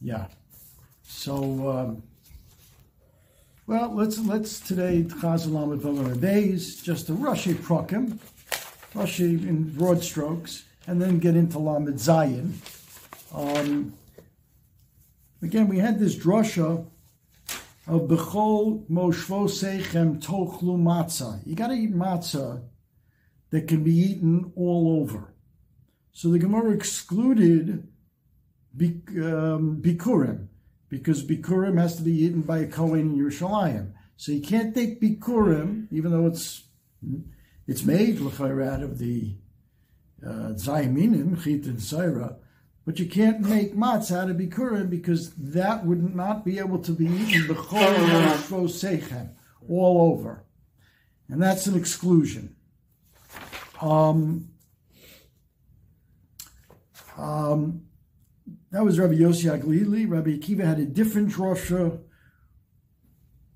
Yeah. So, um, well, let's let's today Chazalam of days just a Rashi Prokim, Rashi in broad strokes, and then get into Lamed Zayin. Um, again, we had this drasha of Bechol Moshvo Sechem Tochlu Matzah. You got to eat matzah that can be eaten all over. So the Gemara excluded um, Bikurim because Bikurim has to be eaten by a Kohen in Yerushalayim. So you can't take Bikurim, even though it's it's made out of the uh, Zayaminim, Chit and Zaira, but you can't make matzah out of Bikurim because that would not be able to be eaten all over, and that's an exclusion. Um, um, that was Rabbi Yossi Aglili. Rabbi Akiva had a different drosha,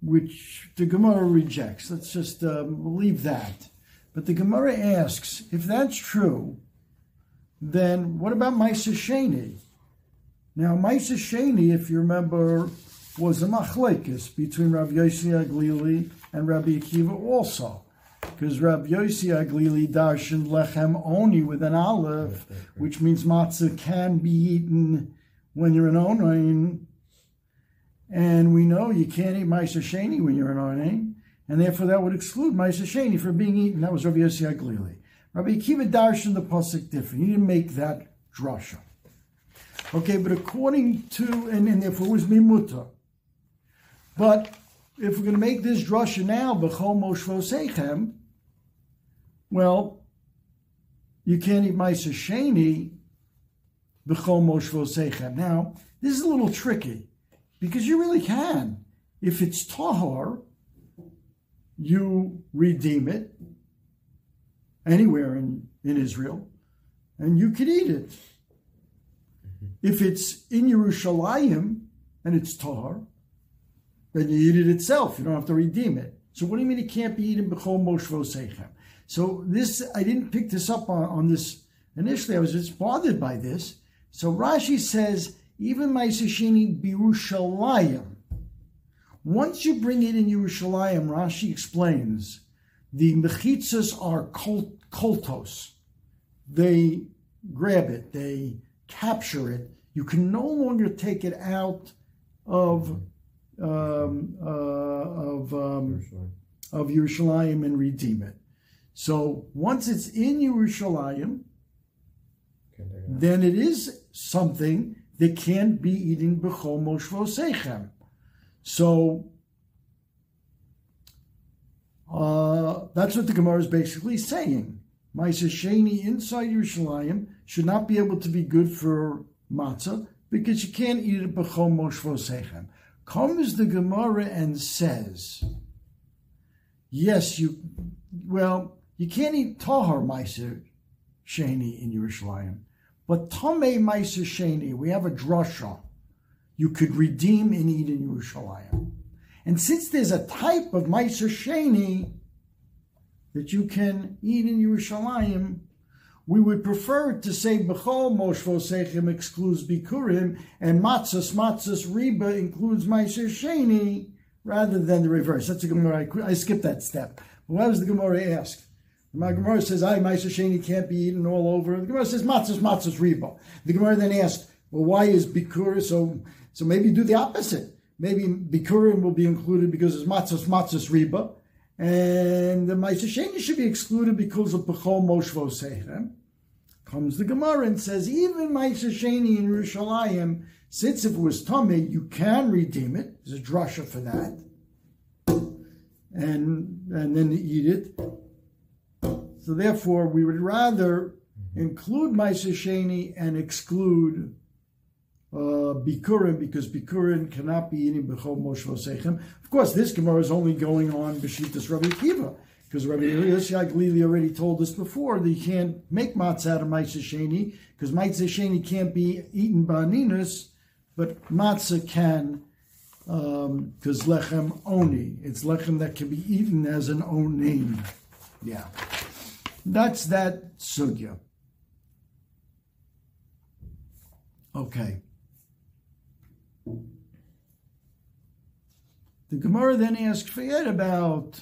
which the Gemara rejects. Let's just um, leave that. But the Gemara asks, if that's true, then what about Maisa Sheni? Now, Maisa Sheni, if you remember, was a machlekes between Rabbi Yossi Aglili and Rabbi Akiva also because Rabbi Yossi Aglili darshan lechem only with an olive, which means matzah can be eaten when you're an onain, and we know you can't eat ma'aser sheni when you're an onain, and therefore that would exclude ma'aser sheni from being eaten. That was Rabbi Yossi Aglili. Rabbi Akiva darshan the pasuk different. He didn't make that drasha. Okay, but according to and, and therefore it was mimuta. But if we're going to make this drasha now, b'chol moshvo sechem, well, you can't eat ma'aser sheni b'chol moshvo sechem. Now, this is a little tricky because you really can. If it's tahar, you redeem it anywhere in, in Israel, and you could eat it. Mm-hmm. If it's in Yerushalayim and it's tahar, then you eat it itself. You don't have to redeem it. So what do you mean it can't be eaten b'chol moshvo seichem? So this, I didn't pick this up on, on this initially. I was just bothered by this. So Rashi says, even my sashini birushalayim. Once you bring it in Yerushalayim, Rashi explains, the mechitzas are koltos. They grab it, they capture it. You can no longer take it out of um, uh, of um, of Yerushalayim and redeem it. So once it's in Yerushalayim, then it is something that can't be eaten b'chol moshvo sechem. So uh, that's what the Gemara is basically saying. Maisa Sheni inside Yerushalayim should not be able to be good for matzah because you can't eat it b'chol moshvo sechem comes the Gemara and says, yes, you, well, you can't eat tahar meiser sheni in Yerushalayim, but tamei meiser sheni, we have a drasha, you could redeem and eat in Yerushalayim. And since there's a type of meiser sheni that you can eat in Yerushalayim, we would prefer to say Bechol Moshvo Sechem excludes Bikurim and Matzos Matzos Reba includes Meiser Sheni rather than the reverse. That's a Gemara. I, I skipped that step. But what does the Gemara ask? My Gemara says, I, Meiser Sheni can't be eaten all over. The Gemara says, Matzos Matzos Reba. The Gemara then asked, well, why is Bikur so, so maybe do the opposite. Maybe Bikurim will be included because it's Matzos Matzos Reba and the Ma'aser Sheni should be excluded because of Bechol Moshvo Sechem. Comes the Gemara and says, even Ma'aser Sheni in Yerushalayim, since if it was Tomei, you can redeem it. There's a drasha for that. And, and then eat it. So therefore, we would rather include Ma'aser Sheni and exclude uh, Bikurim because Bikurim cannot be eating Bechol Moshvo Sechem. Of course, this Gemara is only going on Beshitas Rabbi Akiva because Rabbi Yossi Glili already told us before that you can't make matzah out of Matzah Sheni because Matzah Sheni can't be eaten by Ninus, but matzah can because um, lechem oni. It's lechem that can be eaten as an onin. Yeah. That's that sugya. Okay. The Gemara then asks, forget about.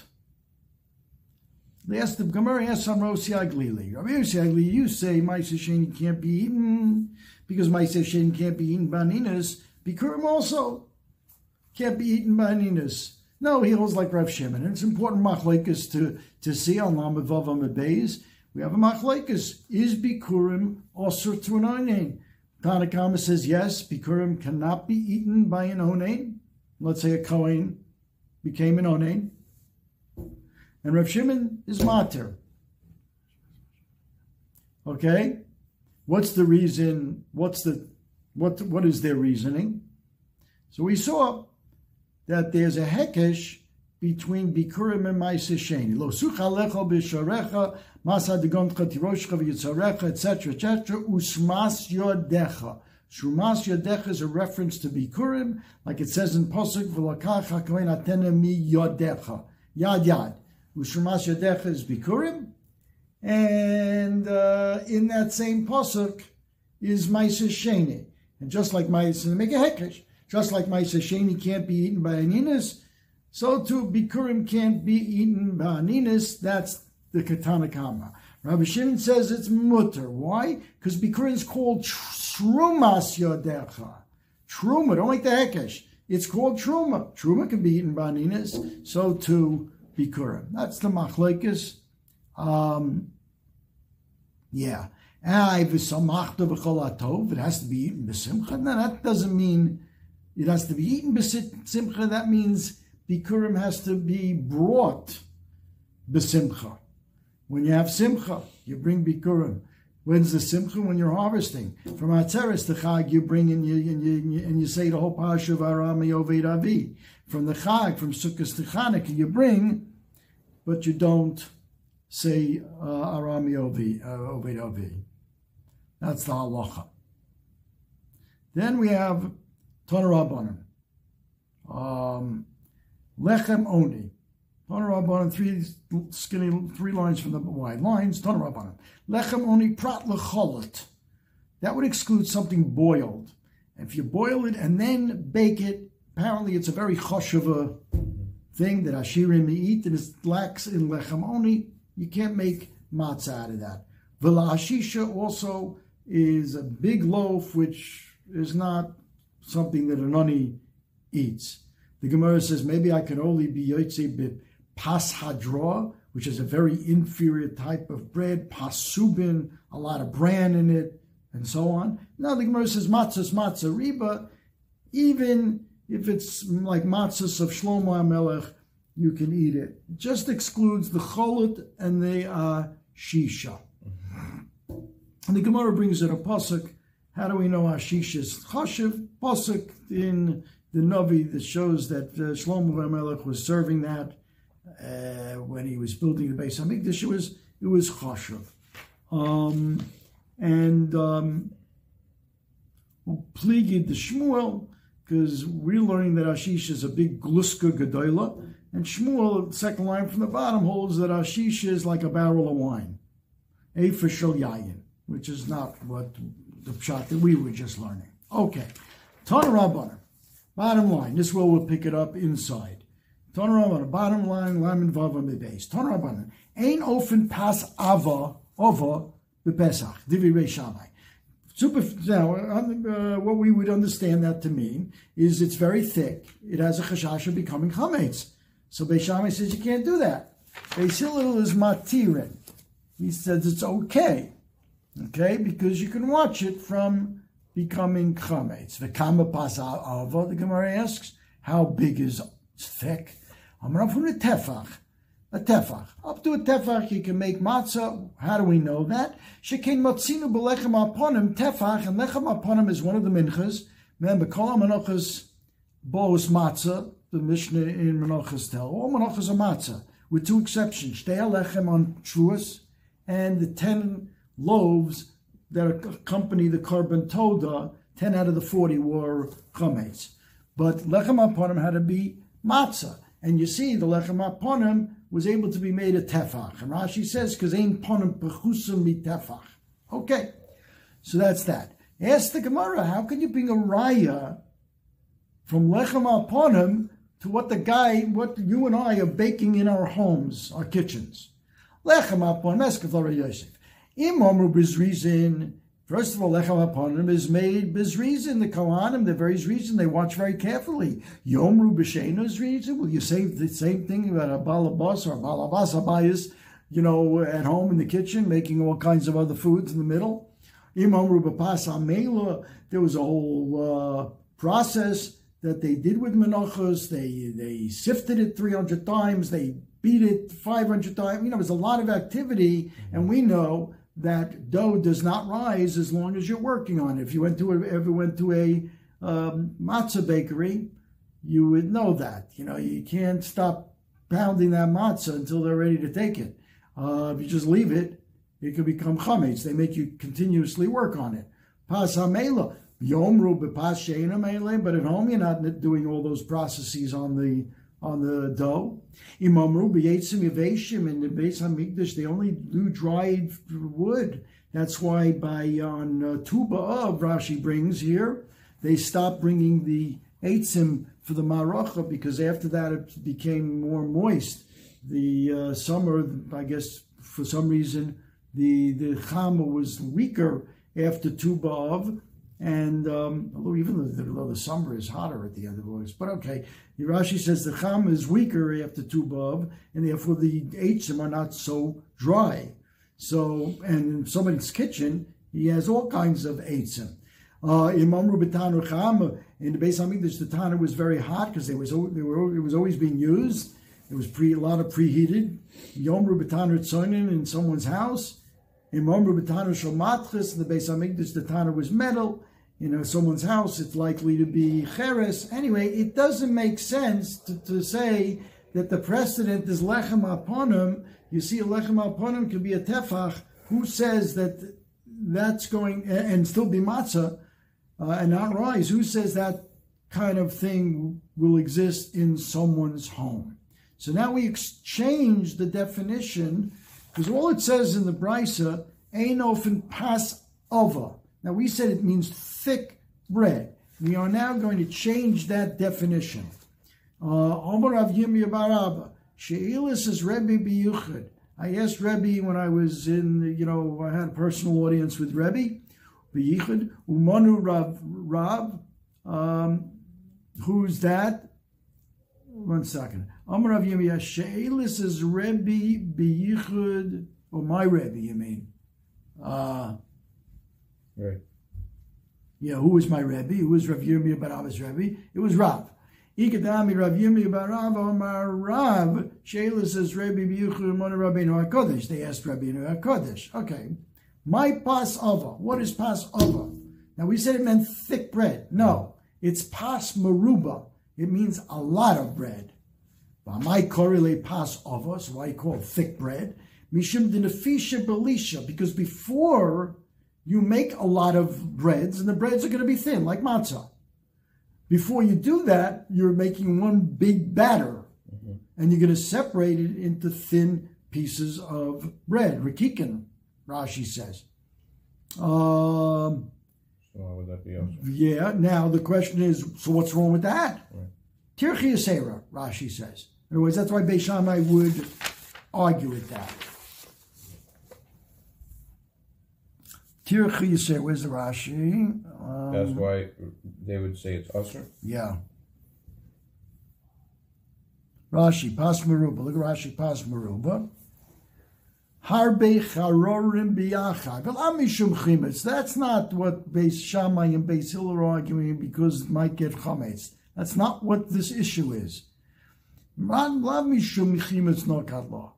They asked the Gemara asks on Rosi Aglili. Rabbi Aglili, you say Maisa Sheni can't be eaten because Maisa Sheni can't be eaten by Ninas. Bikurim also can't be eaten by Ninas. No, he holds like Rav Shimon. And it's important machlekes to, to see on Lamed Vav Amid Beis. We have a machlekes. Is Bikurim also to an onain? Tanakama says yes, Bikurim cannot be eaten by an onain. Let's say a Kohen became an onain. And Rav Shimon is mater. Okay? What's the reason? What's the what what is their reasoning? So we saw that there's a hekesh between Bikurim and Maisa Sheni. Lo sucha lecho b'sharecha, masa degoncha tiroshcha v'yitzarecha, etc., etc., usmas yodecha. Shumas yodecha is a reference to Bikurim, like it says in Posuk, v'lakach hakohen atene mi yodecha. Yad yad. Ushumas yodecha is Bikurim, and uh, in that same Posuk is Maisa Sheni. And just like Maisa, make a hekesh. Just like my Sheni can't be eaten by Aninas, so too Bikurim can't be eaten by Aninas. That's the Katanakama. Rabbi Shimon says it's mutter. Why? Because Bikurim is called Trumas Yodecha. Truma, don't like the Hekesh. It's called Truma. Truma can be eaten by Aninas, so too Bikurim. That's the Machlekes. Um, yeah. It has to be eaten b'simcha. Now that doesn't mean it has to be eaten b'simcha. That means bikurim has to be brought b'simcha. When you have simcha, you bring bikurim. When's the simcha? When you're harvesting. From Atzeres to Chag, you bring and you, and you, and you say the whole parsha of Arami Oved Avi. From the Chag, from Sukkot to Chanukah, you bring, but you don't say uh, Arami Oved uh, Avi. That's the halacha. Then we have Tanarabanan. Um, Lechem Oni. Tanarabanan, three skinny, three lines from the wide lines. Tanarabanan. Lechem Oni Prat Lecholet. That would exclude something boiled. If you boil it and then bake it, apparently it's a very chosheва uh, thing that Ashirim eat, and it lacks in Lechem Oni. You can't make matzah out of that. Vela Ashisha also is a big loaf, which is not something that a ani eats. The Gemara says maybe I can only be yotze bit pas hadra, which is a very inferior type of bread, pasubin, a lot of bran in it, and so on. Now the Gemara says matzahs matzah riba, even if it's like matzahs of Shlomo HaMelech, you can eat it. It just excludes the cholut and the uh, shisha. And the Gemara brings in a pasuk how do we know Ashish is chashiv? Pasuk in the Navi that shows that uh, Shlomo Melech was serving that uh, when he was building the Beis Hamikdash. It was it was chashiv, um, and um, pligid the Shmuel because we're learning that Ashish is a big gluska gedola, and Shmuel, second line from the bottom, holds that Ashish is like a barrel of wine, a fishel yayin, which is not what the shot that we were just learning. Okay, Tanarabana. Bottom line, this way we'll pick it up inside. Tanarabana, bottom line, Lamin Vava Mibes. Tanarabana, Ain ofen pas ava, ova, bepesach, divi Shamai. Super, now, uh, what we would understand that to mean is it's very thick. It has a chashash of becoming chametz. So Beishamai says you can't do that. Beis Hillel is matirin. He says it's okay. Okay, because you can watch it from becoming chametz. The kama pas ava, the Gemara asks, how big is thick. Going from the tefach. A tefach. Up to a tefach, you can make matzah. How do we know that? Shekin matzinu belechem aponim tefach, and lechem aponim is one of the minchas. Remember, kol menachas bos matzah, the Mishnah in menachas tell. All menachas are matzah, with two exceptions. Shtei lechem on truas, and the ten loaves that accompany the korban toda, 10 out of the 40 were chametz. But lechem aponim had to be matzah. And you see, the lechem aponim was able to be made a tefach. And Rashi says, because ain't ponim pechusim mi tefach. Okay, so that's that. Ask the Gemara, how can you bring a raya from lechem al ponim to what the guy, what you and I are baking in our homes, our kitchens? Lechem ponim, eskafar Yosef. Im omru reason. First of all, lechem aponim is made reason. The kohanim, the very reason they watch very carefully. Yom Yomru b'sheina's reason. Will you say the same thing about a balabas or a balabas abayis, you know, at home in the kitchen, making all kinds of other foods in the middle? Imam Rubapas Amela, there was a whole uh, process that they did with menachos. They they sifted it 300 times. They beat it 500 times. You know, there's a lot of activity, and we know that dough does not rise as long as you're working on it. If you went to a, ever went to a um, matzah bakery, you would know that. You know, you can't stop pounding that matzah until they're ready to take it. Uh, if you just leave it, it could become chametz. They make you continuously work on it. Pas hamela, yomru but at home you're not doing all those processes on the on the dough. Imamru b'yetzim yaveshim in the Beis Hamikdash they only do dried wood. That's why by on uh, tuba of Rashi brings here they stopped bringing the eitzim for the maracha because after that it became more moist. The uh, summer, I guess, for some reason, the the chama was weaker after Tu B'Av, and um, although even though the, the, summer is hotter at the end of August, but okay, Rashi says the cham is weaker after Tu B'Av, and therefore the eitzim are not so dry. So, and in somebody's kitchen, he has all kinds of eitzim. Uh, Imam Rubitanu Cham in the Beis Hamikdash, the Tana was very hot because they was they were it was always being used. It was pre a lot of preheated. Yom Rubitanu Tzonin in someone's house. Imam Rubitanu Shomatchis in the Beis Hamikdash, the Tana was metal you know, someone's house, it's likely to be cheres. Anyway, it doesn't make sense to, to say that the precedent is lechem aponim. You see, a lechem aponim could be a tefach. Who says that that's going and still be matzah uh, and not rise? Who says that kind of thing will exist in someone's home? So now we exchange the definition because all it says in the brisa ain't often pas over. Now we said it means thick bread. We are now going to change that definition. Omar Rav Yirmiyah Barabba, She'ilis is Rebbe Biyuchad. I asked Rebbe when I was in, you know, I had a personal audience with Rebbe, Biyuchad, Umanu Rav, Rav, um, who's that? One second. Amar Rav Yirmiyah, She'ilis is Rebbe Biyuchad, or my Rebbe, you mean? Uh, Right. Yeah, who was my Rebbe? Who was Rav Yirmiyah Barab's Rebbe? It was Rav. Ikadami Rav Yirmiyah Barav Omar Rav. Shayla says Rebbe Biyuchu Mona Rabbeinu HaKodesh. They asked Rabbeinu HaKodesh. Okay. My Passover. What is Passover? Now we said it meant thick bread. No, it's Pas Maruba. It means a lot of bread. But my correlate Passover, so I call thick bread. Mishim Dinafisha Belisha, because before you make a lot of breads, and the breads are going to be thin, like matzah. Before you do that, you're making one big batter, mm-hmm. and you're going to separate it into thin pieces of bread. Rikikin, Rashi says. Um, so how would that be? Also? Yeah. Now the question is, so what's wrong with that? Right. Rashi says. In other words, that's why Beishamai would argue with that. Tirchi say, where's the Rashi? Um, That's why they would say it's usher. Yeah. Rashi, Pas Maruba. Look at Rashi, Pas Maruba. Harbe charorim biyachad. Mishum chimetz. That's not what Beis Shammai and Beis Hillel are arguing because it might get chametz. That's not what this issue is. Mishum chimetz no kadlah.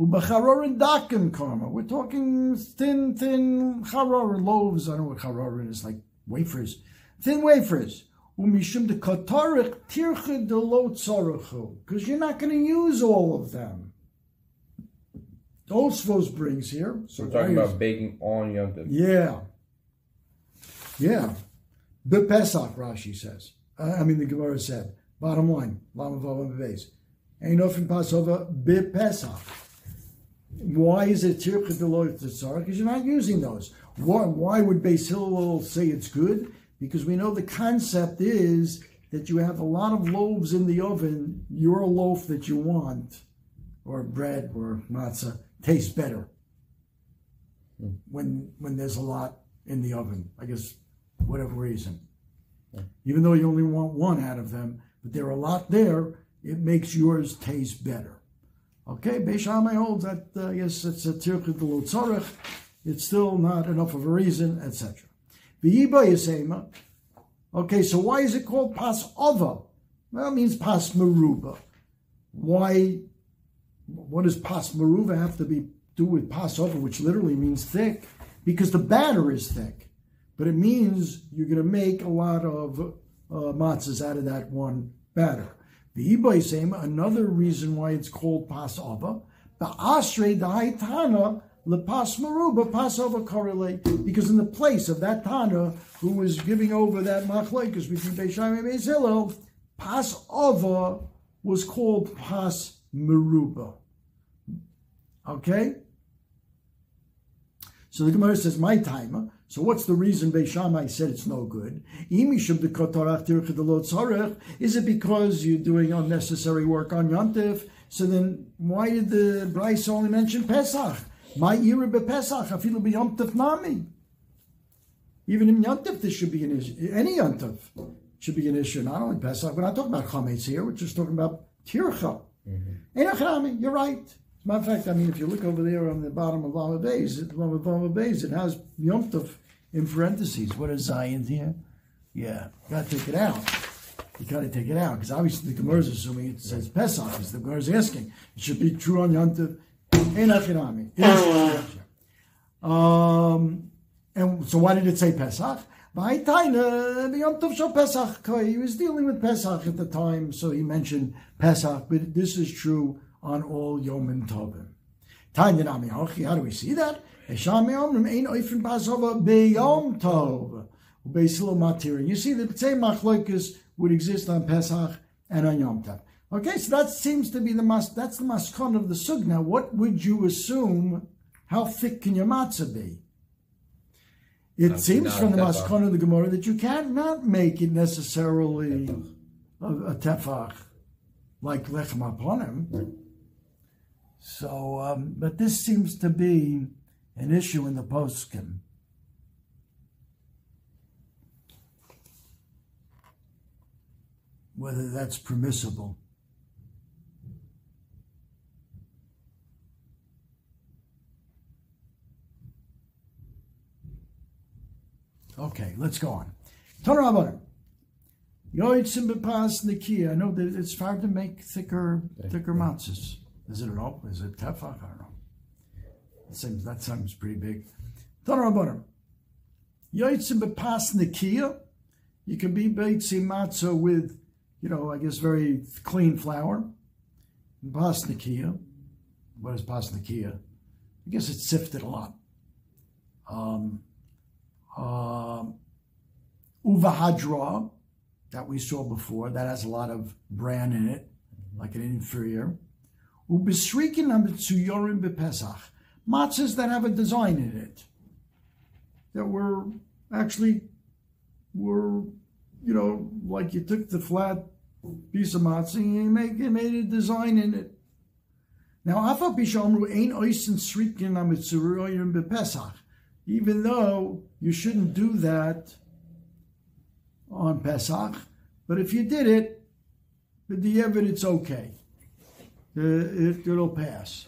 Ubacharorin dakim karma. We're talking thin, thin charor loaves. I don't know what charorin is like wafers, thin wafers. Umishum de katarich tirche de lo because you're not going to use all of them. Tosfos brings here. So we're talking about baking on Yom Yeah, yeah. The Pesach, Rashi says. Uh, I mean, the Gemara said. Bottom line, Lama Vava Beis. Ein ofen Passover be Pesach. Why is it tircha deloy tzara? Because you're not using those. Why, why would Beis Hillel say it's good? Because we know the concept is that you have a lot of loaves in the oven. Your loaf that you want, or bread or matzah, tastes better Hmm. when when there's a lot in the oven. I guess whatever reason. Even though you only want one out of them, but there are a lot there, it makes yours taste better. Okay, Beish Beishamai holds that, uh, yes, it's a tirchit tzorech. It's still not enough of a reason, etc. V'yiba yisema. Okay, so why is it called pas ova? Well, it means pas meruba. Why? What does pas meruba have to be do with pas ova, which literally means thick? Because the batter is thick, but it means you're going to make a lot of uh, matzahs out of that one batter. The Ibaisem, another reason why it's called Pasova, the Asre Daitana Lepas Maruba Pasova correlate, because in the place of that Tana who was giving over that machlekes between Beishaim and Beis Hillel, Pasova was called Pas Maruba. Okay? So the Gemara says, my timer. So what's the reason Beishamai said it's no good? Is it because you're doing unnecessary work on Yontif? So then why did the Bryce only mention Pesach? My ira Pesach, afilu b'yomtiv nami. Even in Yontif, this should be an issue. Any Yontif should be an issue, not only Pesach. We're not talking about Chametz here, we're just talking about Tircha. Mm-hmm. You're right. As a matter of fact, I mean, if you look over there on the bottom of Lama Bays, it, Lama Bays, it has Yom Tov in parentheses. What is Zion here? Yeah, you got to take it out. You got to take it out because obviously the Gemara is assuming it says Pesach. Because the Gemara is asking, it should be true on Yom Tov. Um, and so why did it say Pesach? He was dealing with Pesach at the time, so he mentioned Pesach, but this is true on all Yom Tovim. Tanya Nami Hochi, how do we see that? You see the same machlokas would exist on Pesach and on Yom Tov. Okay, so that seems to be the mas. That's the maskon of the sug. Now, what would you assume? How thick can your matzah be? It That's seems from the maskon of the Gemara that you cannot make it necessarily a, a tefach like lechem aponim. So, um, but this seems to be an issue in the poskim. Whether that's permissible. Okay, let's go on. Torah. Yoitzim bepas nikia. I know that it's hard to make thicker, thicker matzahs. Is it at all? Is it tefach? I don't know. That seems that seems pretty big. Torah Rabbanim. Yoitzim bepas nikia. You can be beitzi matzah with, you know, I guess very clean flour. Pas nikia. What is pas nikia? I guess it's sifted a lot. Um, um, uvahadra that we saw before that has a lot of bran in it, like an inferior. Ubisrikin amitsuyorim bepesach matzahs that have a design in it that were actually were you know like you took the flat piece of matzah and you make you made a design in it. Now, afa bishamru ein oisin bepesach even though you shouldn't do that on Pesach, but if you did it, the evidence okay. Uh, it, it'll pass.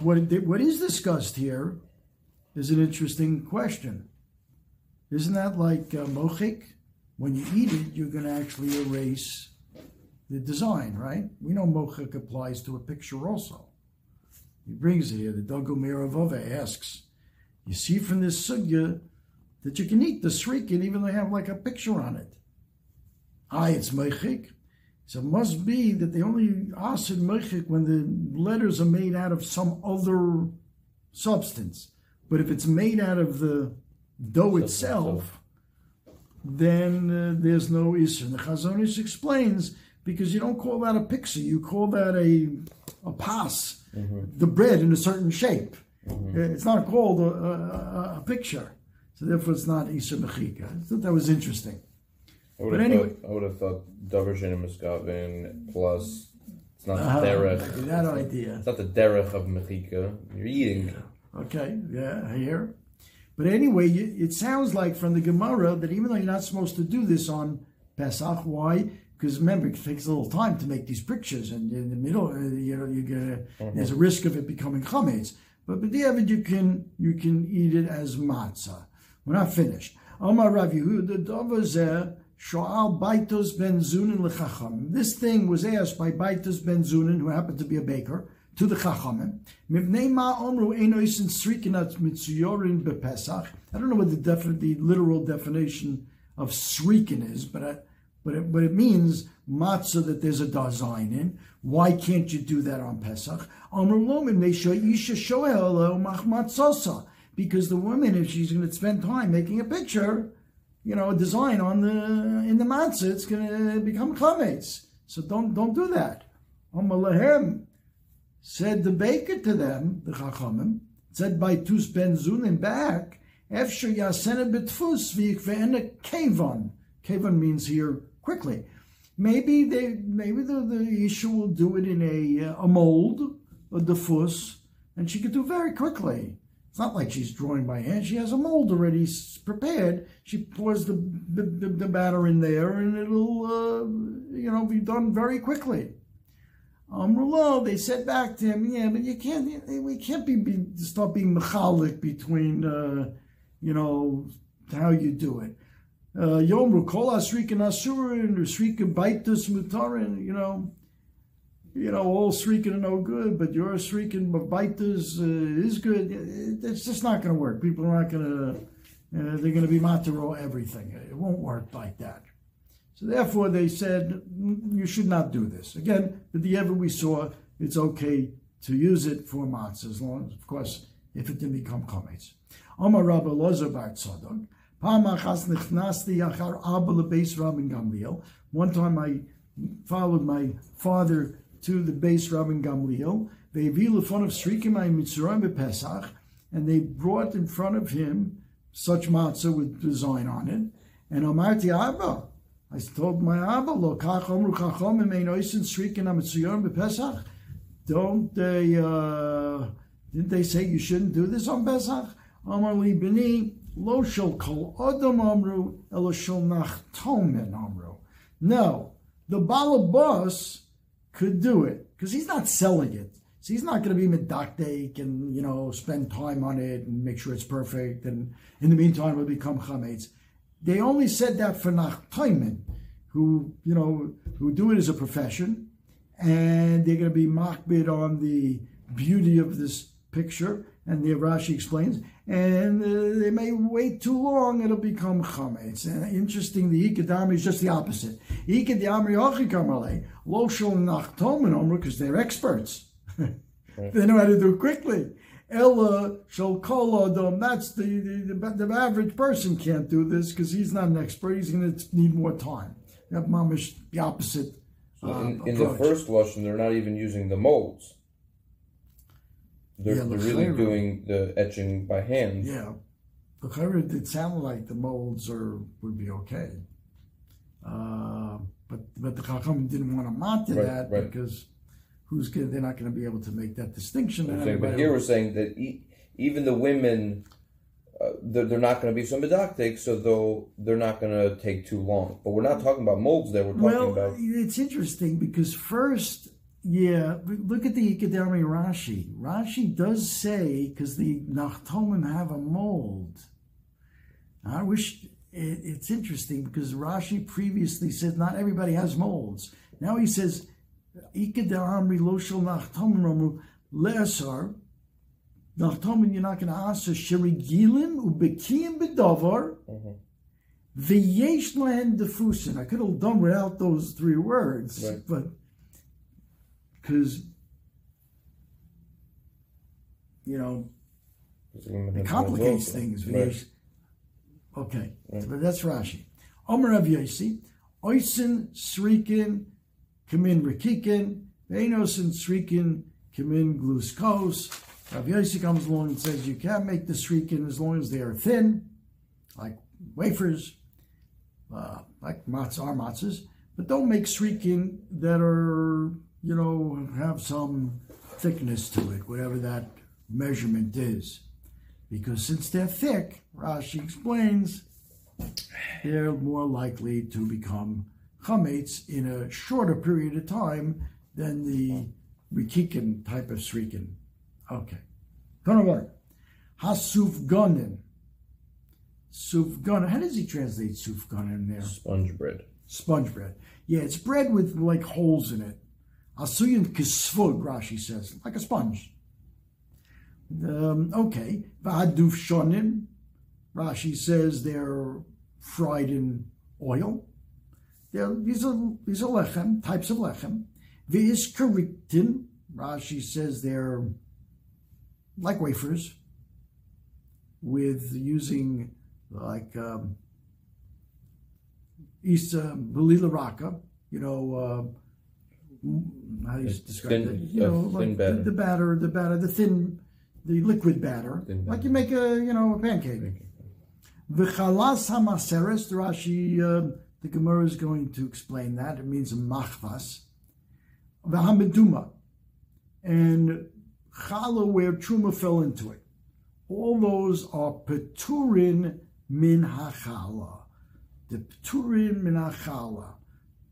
What, what is discussed here is an interesting question. Isn't that like uh, mochik? When you eat it, you're going to actually erase the design, right? We know mochik applies to a picture also. He brings it here. The Dagul Mervava asks, you see from this sugya that you can eat the srikin even though they have like a picture on it. Ah, it's meichik. So it must be that the only asid meichik when the letters are made out of some other substance. But if it's made out of the dough itself, then uh, there's no issue. The Chazon Ish explains because you don't call that a pixie. You call that a a pas, mm-hmm. the bread in a certain shape. Mm-hmm. Uh, it's not called a, a, a picture. So therefore, it's not Isha Mechika. I thought that was interesting. I would But have anyway- thought, I would have thought Dover Shin and Miskavin plus it's not Uh-huh, the derech. that idea. It's not the derech of Mechika. You're eating. Okay, yeah, I hear. But anyway, you- it sounds like from the Gemara that even though you're not supposed to do this on Pesach, why? Because remember, it takes a little time to make these pictures, and in the middle, uh, you know, you get there's a risk of it becoming chametz. But but the evid you can you can eat it as matzah. We're not finished. Omar Rav Yehuda Dovazeh Shoal Baitos Ben Zunin lechacham. This thing was asked by Baitos Ben Zunin, who happened to be a baker, to the Chachamim. Ma omru enoisin srikinat mitzuyorin bepesach. I don't know what the defi- the literal definition of srikin is, but I, but it, but it means matzah that there's a design in. Why can't you do that on Pesach? Omru lomin meisha isha shoel machmatzosa. Because the woman, if she's going to spend time making a picture, you know, a design on the in the matzah, it's going to become chametz. So don't don't do that. Omalahem said the baker to them, the chachamim, said by Tus Ben Zunin back, Efsher yasena betfus v'ikve'ena kevon. Kevon means here quickly. Maybe they, maybe the, the issue will do it in a a mold, a diffus, and she could do very quickly. It's not like she's drawing by hand. She has a mold already prepared. She pours the the, the, batter in there, and it'll uh, you know be done very quickly. Amrulo, they said back to him, yeah, but you can't, we can't be, be start being mechalik between, uh, you know, how you do it. Uh, Yomru kol asrikin asurin, asrikin baitus mutarin, you know, you know, all srikin are no good, but your srikin baitus uh, is good. It's just not going to work. People are not going to, uh, they're going to be matero everything. It won't work like that. So therefore, they said "Mm, you should not do this. Again, the ever we saw, it's okay to use it for matzah as long as, of course, if it didn't become chametz. Omar Rabbi Lozer Bar. One time I followed my father to the base Rabin Gamliel. They in front of Srikim Mitzrayim Pesach, and they brought in front of him such matzah with design on it. And Amarti Abba, I told my Abba, lo kach omru chachomim ein oisin srikin amitzuyon bepesach. Don't they, uh, didn't they say you shouldn't do this on Pesach? Amar li bini, lo shel kol odom omru, elo shel nachtomen omru. No, the balabas could do it, because he's not selling it. So he's not going to be medactic and, you know, spend time on it and make sure it's perfect. And in the meantime, it'll become chametz. They only said that for Nachtaimen, who, you know, who do it as a profession, and they're going to be makbid on the beauty of this picture, and the Rashi explains, and uh, they may wait too long, it'll become chametz. And interesting, the Ikadami is just the opposite. Ikadami ochikamale, lo shel nachtomen omer, because they're experts. they know how to do it quickly. Ella shall call Adam. That's the, the, the, the average person can't do this because he's not an expert. He's going to need more time. That mamish the opposite. So uh, in, in the first lesson, they're not even using the molds. They're, Yeah, they're really doing the etching by hand. Yeah, the Chayra did sound like the molds are would be okay, uh, but but the Chacham didn't want to mount to Right, that right. because who's gonna, they're not going to be able to make that distinction. I'm saying, but here we're saying that e- even the women, uh, they're, they're not going to be so medactic, so they'll, they're not going to take too long. But we're not talking about molds there. We're talking Well, about it's interesting because first, yeah, look at the Ikadami Rashi. Rashi does say because the Nachtomim have a mold. I wish it, it's interesting because Rashi previously said not everybody has molds. Now he says Ikadami Loshel Nachtomim Romu Le'asar. Nachtomim, you're not going to answer Shirigilim Ubekim Bedovar. Mm-hmm. V'yesh lahen defusin. I could have done without those three words, Right. but because you know it complicates things. Right. Okay, but that's Rashi. Omer Rav Yosi, Oisin Srikin kamin rikikin, venos and srikin kamin glucose. Rav Yossi comes along and says you can't make the srikin as long as they are thin, like wafers, uh, like matzah, our matzahs, but don't make srikin that are, you know, have some thickness to it, whatever that measurement is. Because since they're thick, Rashi explains, they're more likely to become chametz in a shorter period of time than the rikikin type of srikin. Okay. Hasuf Hasufganin. Sufganin. How does he translate sufganin there? Sponge bread. Sponge bread. Yeah, it's bread with like holes in it. Asuyin kisfug, Rashi says, like a sponge. Um, okay. Va'aduf shonim. Rashi says they're fried in oil. They're, these are these are lechem, types of lechem. V'iskaritin. Rashi says they're like wafers with using like um, Isa Belila Raka, you know, uh, how do you describe it? You know, like batter. The, the, batter, the batter, the thin, the liquid batter, Thin like batter. you make a, you know, a pancake. The chalas hamaseres, the Rashi, uh, the Gemara is going to explain that. It means machvas. The hameduma. And challah where truma fell into it. All those are peturin min hachala. The peturin min hachala.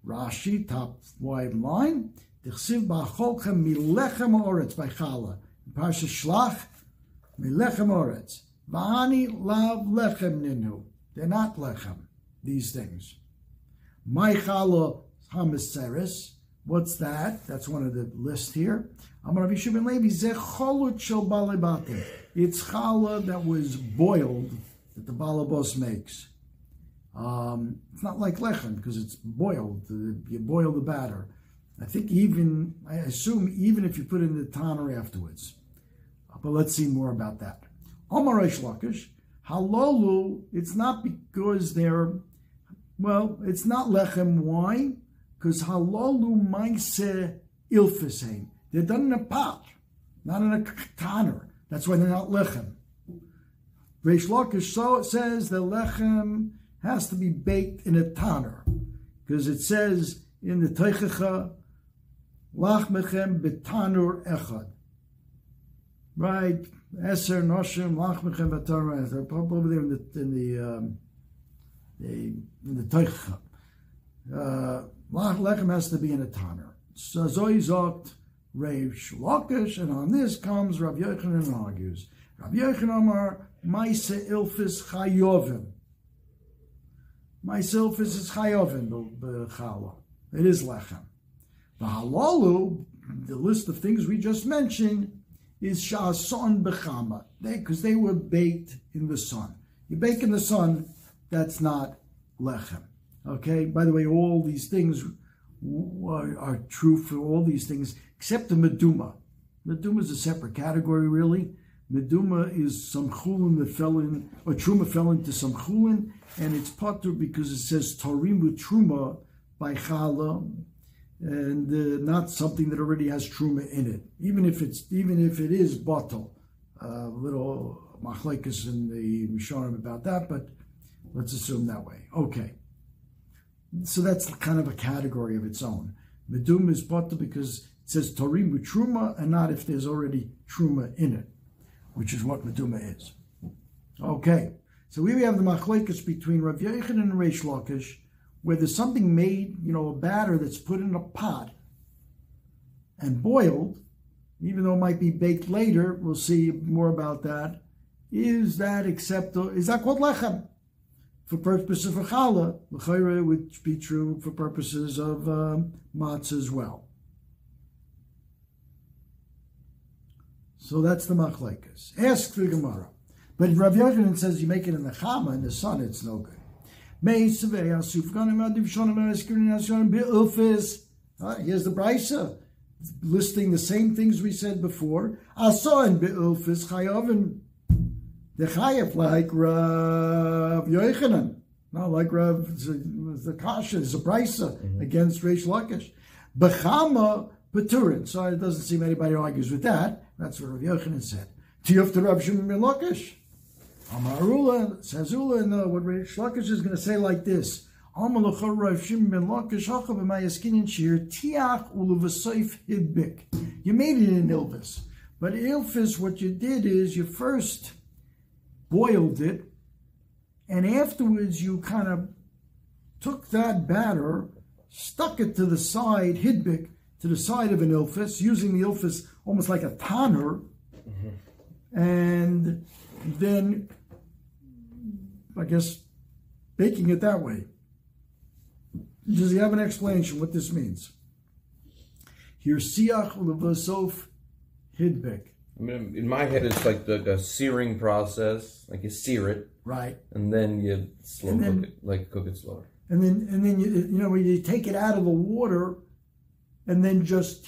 Rashi, top wide line. Tichsiv ba'acholchem milechem oretz by chala. Parsha shlach milechem oretz. Va'ani lav lechem ninu. They're not lechem, these things. My chala hamaseris. What's that? That's one of the list here. Amar Rabbi Shimon Levi, zeh cholut shel balebatim. It's challah that was boiled that the balabos makes. Um, it's not like lechem because it's boiled. You boil the batter. I think even, I assume even if you put it in the tanner afterwards. But let's see more about that. Omar Lakish, halolu, it's not because they're, well, it's not lechem. Why? Because halolu maise ilfisein. They're done in a pot, not in a tanner. That's why they're not lechem. Reish Lakish so says the lechem has to be baked in a tanner, because it says in the Teichecha, lachmechem betanur echad. Right, Eser Noshim lachmechem betanur echad. Up over there in the in the um, the in the Teichecha. Uh, lechem has to be in a tanner. So Zoy zogt Lakish, and on this comes Rav Yochanan argues. Rav Yochanan Amar, Maise Ilfis Chayovim. Maise Ilfis is Chayovim, the challah. It is lechem. The halalu, the list of things we just mentioned, is sha'ason bechama. They, because they were baked in the sun. You bake in the sun, that's not lechem. Okay. By the way, all these things are, are true for all these things except the meduma. Meduma is a separate category, really. Meduma is some chulin that fell in, or truma fell into some chulin, and it's potter because it says tarimu truma by chala, and uh, not something that already has truma in it. Even if it's, even if it is bottle, a uh, little machlekes in the Misharim about that, but let's assume that way. Okay. So that's kind of a category of its own. Medum is bottle because it says with Truma and not if there's already Truma in it, which is what Meduma is. Okay, so here we have the machlekes between Rav Yochanan and Reish Lakish, where there's something made, you know, a batter that's put in a pot and boiled, even though it might be baked later, we'll see more about that. Is that acceptable? Is that called lechem? for purposes of challah, l'chayre would be true for purposes of um, matzah as well. So that's the machlekes. Ask the Gemara. But Rav Yochanan says you make it in the chama, in the sun, it's no good. Here's the brisa listing the same things we said before. Asan be'ilfis chayavin the chayav like Rav Yochanan, not like Rav the kasha is a brisa mm-hmm. against Reish Lakish. Bechama Peturin. So it doesn't seem anybody argues with that. That's what Rav Yochanan said. Tiyuf to Rav Shimon ben Lakish. Amarula says Ula. No, what Rav Lakish is going to say like this. Amalacha Rav Shimon ben Lakish Hachav Mayaskin Shir Tiach Uluvasayf Hidbik. You made it in Ilvis. But Ilvis, what you did is you first boiled it, and afterwards you kind of took that batter, stuck it to the side, hidbik, to the side of an ilfis, using the ilfis almost like a tanner, mm-hmm. and then, I guess, baking it that way. Does he have an explanation what this means? Here, siach levasof hidbik. I mean, in my head, it's like the, a searing process. Like you sear it, right, and then you slow then, cook it, like cook it slower. And then, and then you, you know, you take it out of the water, and then just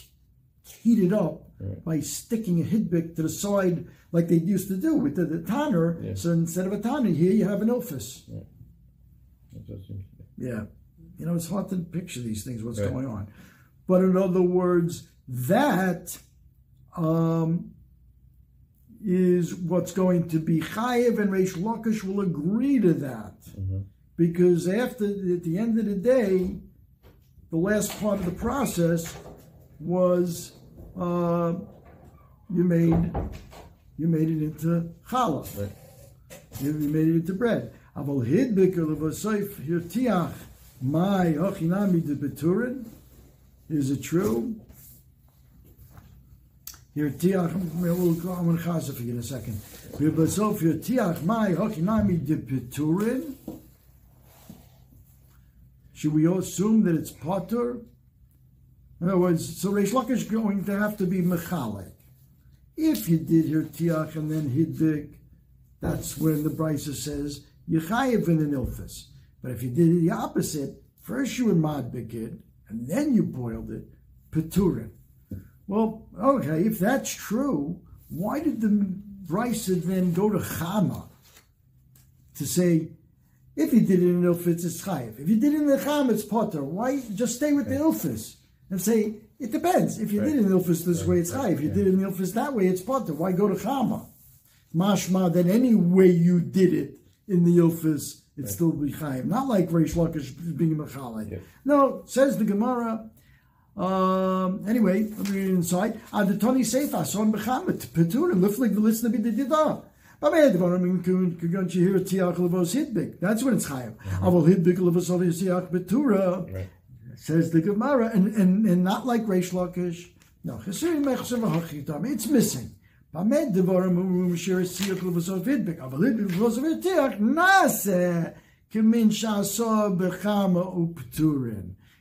heat it up right. by sticking a hidbik to the side, like they used to do with the, the tanner. Yeah. So instead of a tanner, here you have an ilfis. Yeah. yeah, you know, it's hard to picture these things. What's right. going on? But in other words, that um, is what's going to be chayiv, and Reish Lakish will agree to that. Mm-hmm. Because after, at the end of the day, the last part of the process was uh, you made you made it into challah. Right. You, you, made it into bread. Aval hidbik levasayf hirtiach my hochinami de beturin. Is it true? Here, tiach, we'll go on you in a second. Besof here, tiach, my hochinami de peturin. Should we all assume that it's potter? In other words, so Reish Lakish is going to have to be mechalek. If you did your tiach and then hidbik, that's when the Brisa says yechayev in an ilfis. But if you did the opposite, first you would madbik it, and then you boiled it, peturin. Well, okay, if that's true, why did the Brisa then go to Chama to say, if you did it in Ilfis, it's Chayiv. If you did it in the Chama, it's Potter. Why just stay with the Ilfis and say, it depends. If you right. did it in Ilfis this right. way, it's high. If you yeah. did it in Ilfis that way, it's Potter. Why go to Chama? Mashma, that any way you did it in the Ilfis, it's right. still be Chayiv. Not like Reish Lakish being Mechalai. Yeah. No, says the Gemara, um, anyway, let me read inside. Adatoni Seifa, Son Bechamet, Peturim, Liflik, Velisna Bidida. That's when it's chayav. Aval hidbik levasov yisiach betura. Says the Gemara, and, and, and not like Reish Lakish. No, it's missing.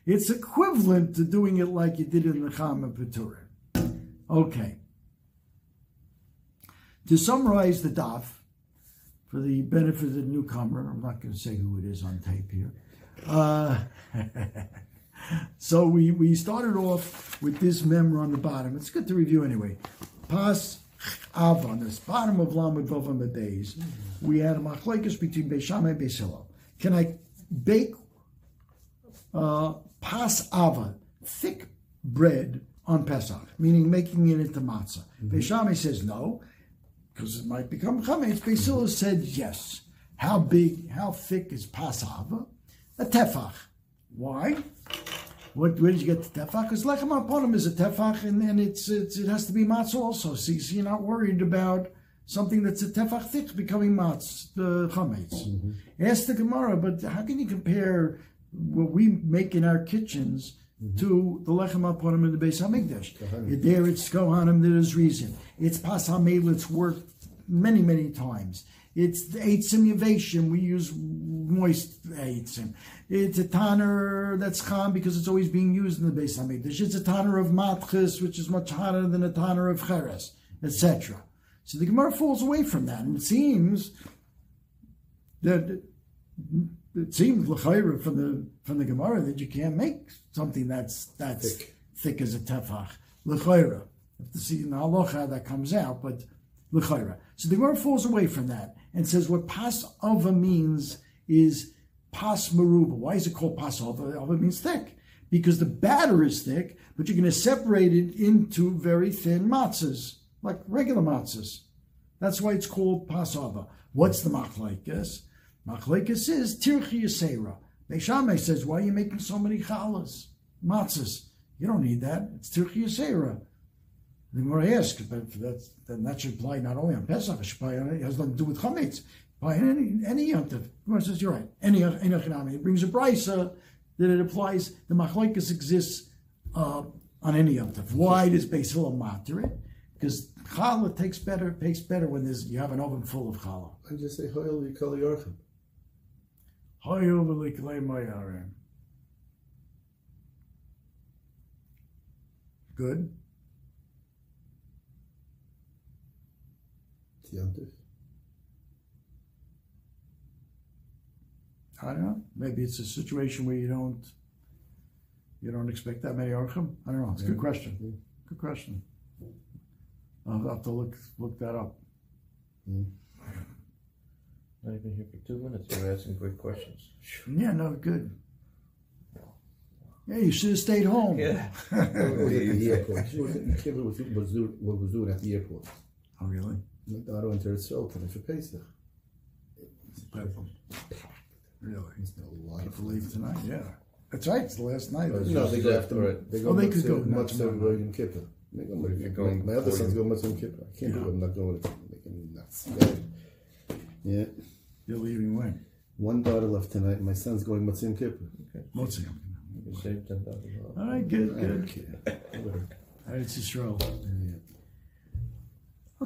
It's equivalent to doing it like you did in the Chama Peturim. Okay. To summarize the daf, for the benefit of the newcomer, I'm not going to say who it is on tape here. Uh, so we, we started off with this member on the bottom. It's good to review anyway. Pas Av on this bottom of Lamed Vav on the days, we had a machlekes between Beis Shammai and Beis Hillel. Can I bake uh, pas ava, thick bread on Pesach, meaning making it into matzah. mm hmm says no, because it might become chametz. Beis Hillel said yes. How big, how thick is pas ava? A tefach. Why? What, where did you get the tefach? Because lechem aponim is a tefach, and, and it's, it's, it has to be matzah also. So, so you're not worried about something that's a tefach thick becoming matz, the chametz. Mm-hmm. Ask the Gemara, but how can you compare what we make in our kitchens mm-hmm. to the lechem aponim in the Beis Hamikdash. Uh-huh. There it's kohanim. There's reason. It's pas hamelitz worked many many times. It's the yavation. We use moist eitzim. It's a tanner that's cham because it's always being used in the Beis Hamikdash. It's a tanner of matchis, which is much hotter than a tanner of cheres, etc. So the Gemara falls away from that, and it seems that it seems l'chayra from the from the Gemara that you can't make something that's that's thick, thick as a tefach l'chayra. Have to see in the halacha that comes out, but l'chayra. So the Gemara falls away from that and says what pas ava means is pas maruba. Why is it called pas? Ava means thick because the batter is thick, but you're going to separate it into very thin matzahs, like regular matzahs. That's why it's called pasava. What's the machlekes? Machlekes is tirchi yasera. Beishamai says, why are you making so many challahs, matzahs? You don't need that. It's tirchi yasera. The Gemara asks, but that's, then that should apply not only on Pesach, it should apply on, it has nothing to do with chametz. By any any yontif. Gemara says you're right. Any any It brings a brisa that it applies. The machlokes exists uh, on any yontif. Why does Beis Hillel matter it? Because challah takes better tastes better when there's you have an oven full of challah. I just say hoyel yikol yorchim. Hoyel v'liklei mayarim. Good. Yontif. I don't know. Maybe it's a situation where you don't you don't expect that many orchim. I don't know. It's a good question. Good question. I'll have to look look that up. Hmm. Not even here for two minutes. You're asking great questions. Yeah, no, good. Yeah, you should have stayed home. Yeah. It was at the airport. She was, Kibbutz was, was, what was doing at the airport. Oh, really? My daughter went to her soul today for Pesach. Really? It's no lie. I of believe tonight. Yeah, that's right. It's the last night. No, they go after Right. They go Oh, they could go not much tomorrow. Roy and Kippur. They go, If you're my, going my other sons you- go Muslim Kippur. I can't Yeah. do it. I'm not going. It's making me nuts. Yeah. yeah. You're leaving when? One daughter left tonight. My son's going Muslim Kippur. What's it? You can save ten thousand All dollars. right, good, good. don't care. Whatever. All right, it's Yisrael. Yeah.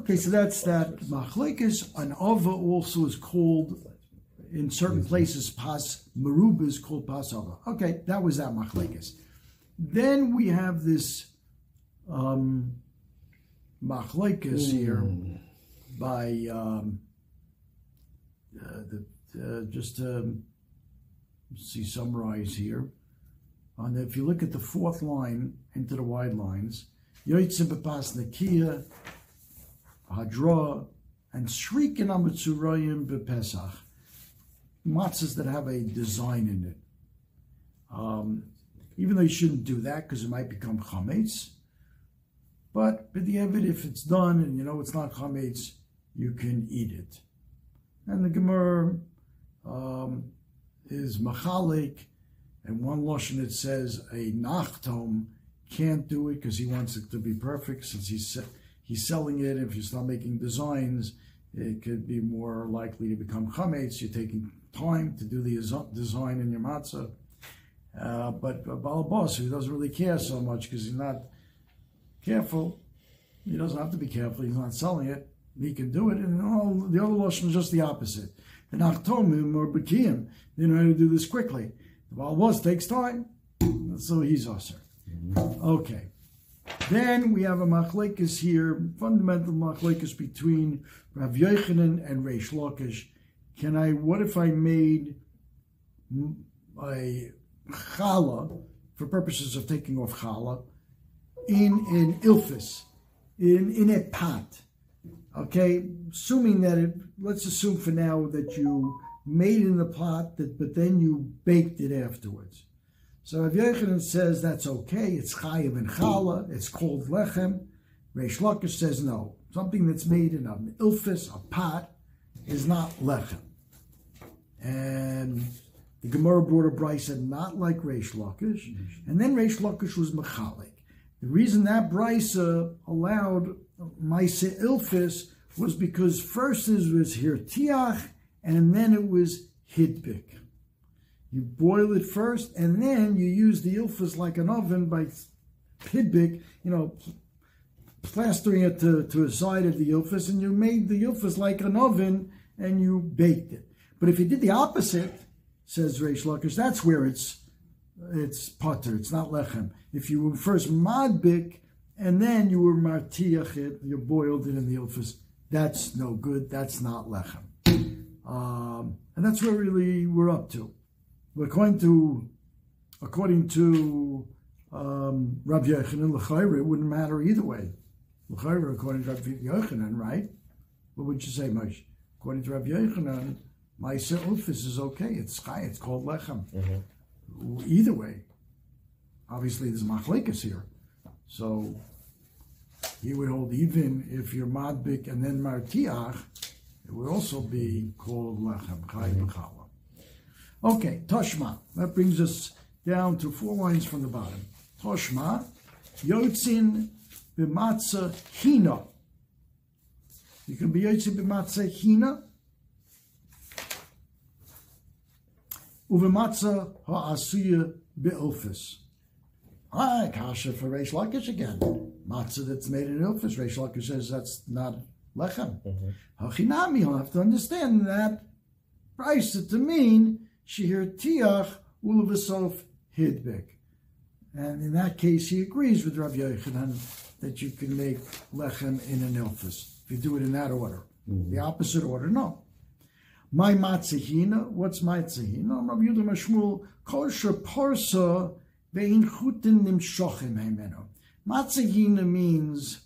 Okay, so that's that. Machlekes, an ava also is called in certain places pas maruba is called pas ava. Okay, that was that machlekes. Then we have this um, machlekes here by um, uh, the, uh, just to see summarize here. On the, if you look at the fourth line into the wide lines, Yoitzim bepas nakia Hadra, and Shrikin Amatzurayim Bepesach. Matzahs that have a design in it. Um, even though you shouldn't do that because it might become chametz. But b'di'evid, if it's done and you know it's not chametz, you can eat it. And the Gemara um, is machalik, and one lashon it says a nachtom can't do it because he wants it to be perfect since he se- he's selling it. If you start making designs, it could be more likely to become chametz. You're taking time to do the design in your matzah. Uh, but uh, Balabas, who doesn't really care so much because he's not careful, he doesn't have to be careful. He's not selling it. He can do it. And all the other lashon is just the opposite. The nachtomim or bekiyim, they know how to do this quickly. The Balabas takes time, so he's usher. Okay. Then we have a machlekes here, fundamental machlekes between Rav Yochanan and Reish Lakish. Can I? What if I made a challah for purposes of taking off challah in an ilfis, in in a pot? Okay, assuming that it. Let's assume for now that you made in the pot, that but then you baked it afterwards. So Rav Yochanan says that's okay. It's chayiv and. It's called lechem. Reish Lakish says no. Something that's made in an ilfis, a pot, is not lechem. And the Gemara brought a brisa not like Reish Lakish, and then Reish Lakish was mechalik. The reason that brisa uh, allowed Maisa Ilfis was because first it was hirtiach, and then it was hidbik. You boil it first, and then you use the ilfas like an oven by hidbik, you know, plastering it to, to a side of the ilfas, and you made the ilfas like an oven, and you baked it. But if you did the opposite, says Reish Lakish, that's where it's it's potter, it's not lechem. If you were first madbik, and then you were martiach it, you boiled it in the ilfas, that's no good, that's not lechem. Um, and that's where really we're up to. According to, according to um, Rabbi Yochanan, l'chayre, it wouldn't matter either way. L'chayre, according to Rabbi Yochanan, right? What would you say, Moshe? According to Rabbi Yochanan, Ma'aseh Ulfis is okay. It's chai. It's called lechem. Either way. obviously there's machlekas here. So he would hold even if you're madbik and then martiach, it would also be called lechem chai b'chala. Okay, toshma. That brings us down to four lines from the bottom. Toshma, yotzin b'matzah hina. You can be yotzin b'matzah hina. Uv'matzah ha'asuya be'ilfis. Ah, kasha for Reish Lakish again. Matzah that's made in ilfis. Reish Lakish says that's not lechem. Hachinami, you'll have to understand that price to mean shihir tiach ulavasof hidbik. And in that case, he agrees with Rabbi Yochanan that you can make lechem in an ilfis if you do it in that order. The opposite order, no. My matzahina, what's matzahina? Rabbi Yudah Mashmul, kosher parsa ve'in chutin nimshochim hemeno. Matzahina means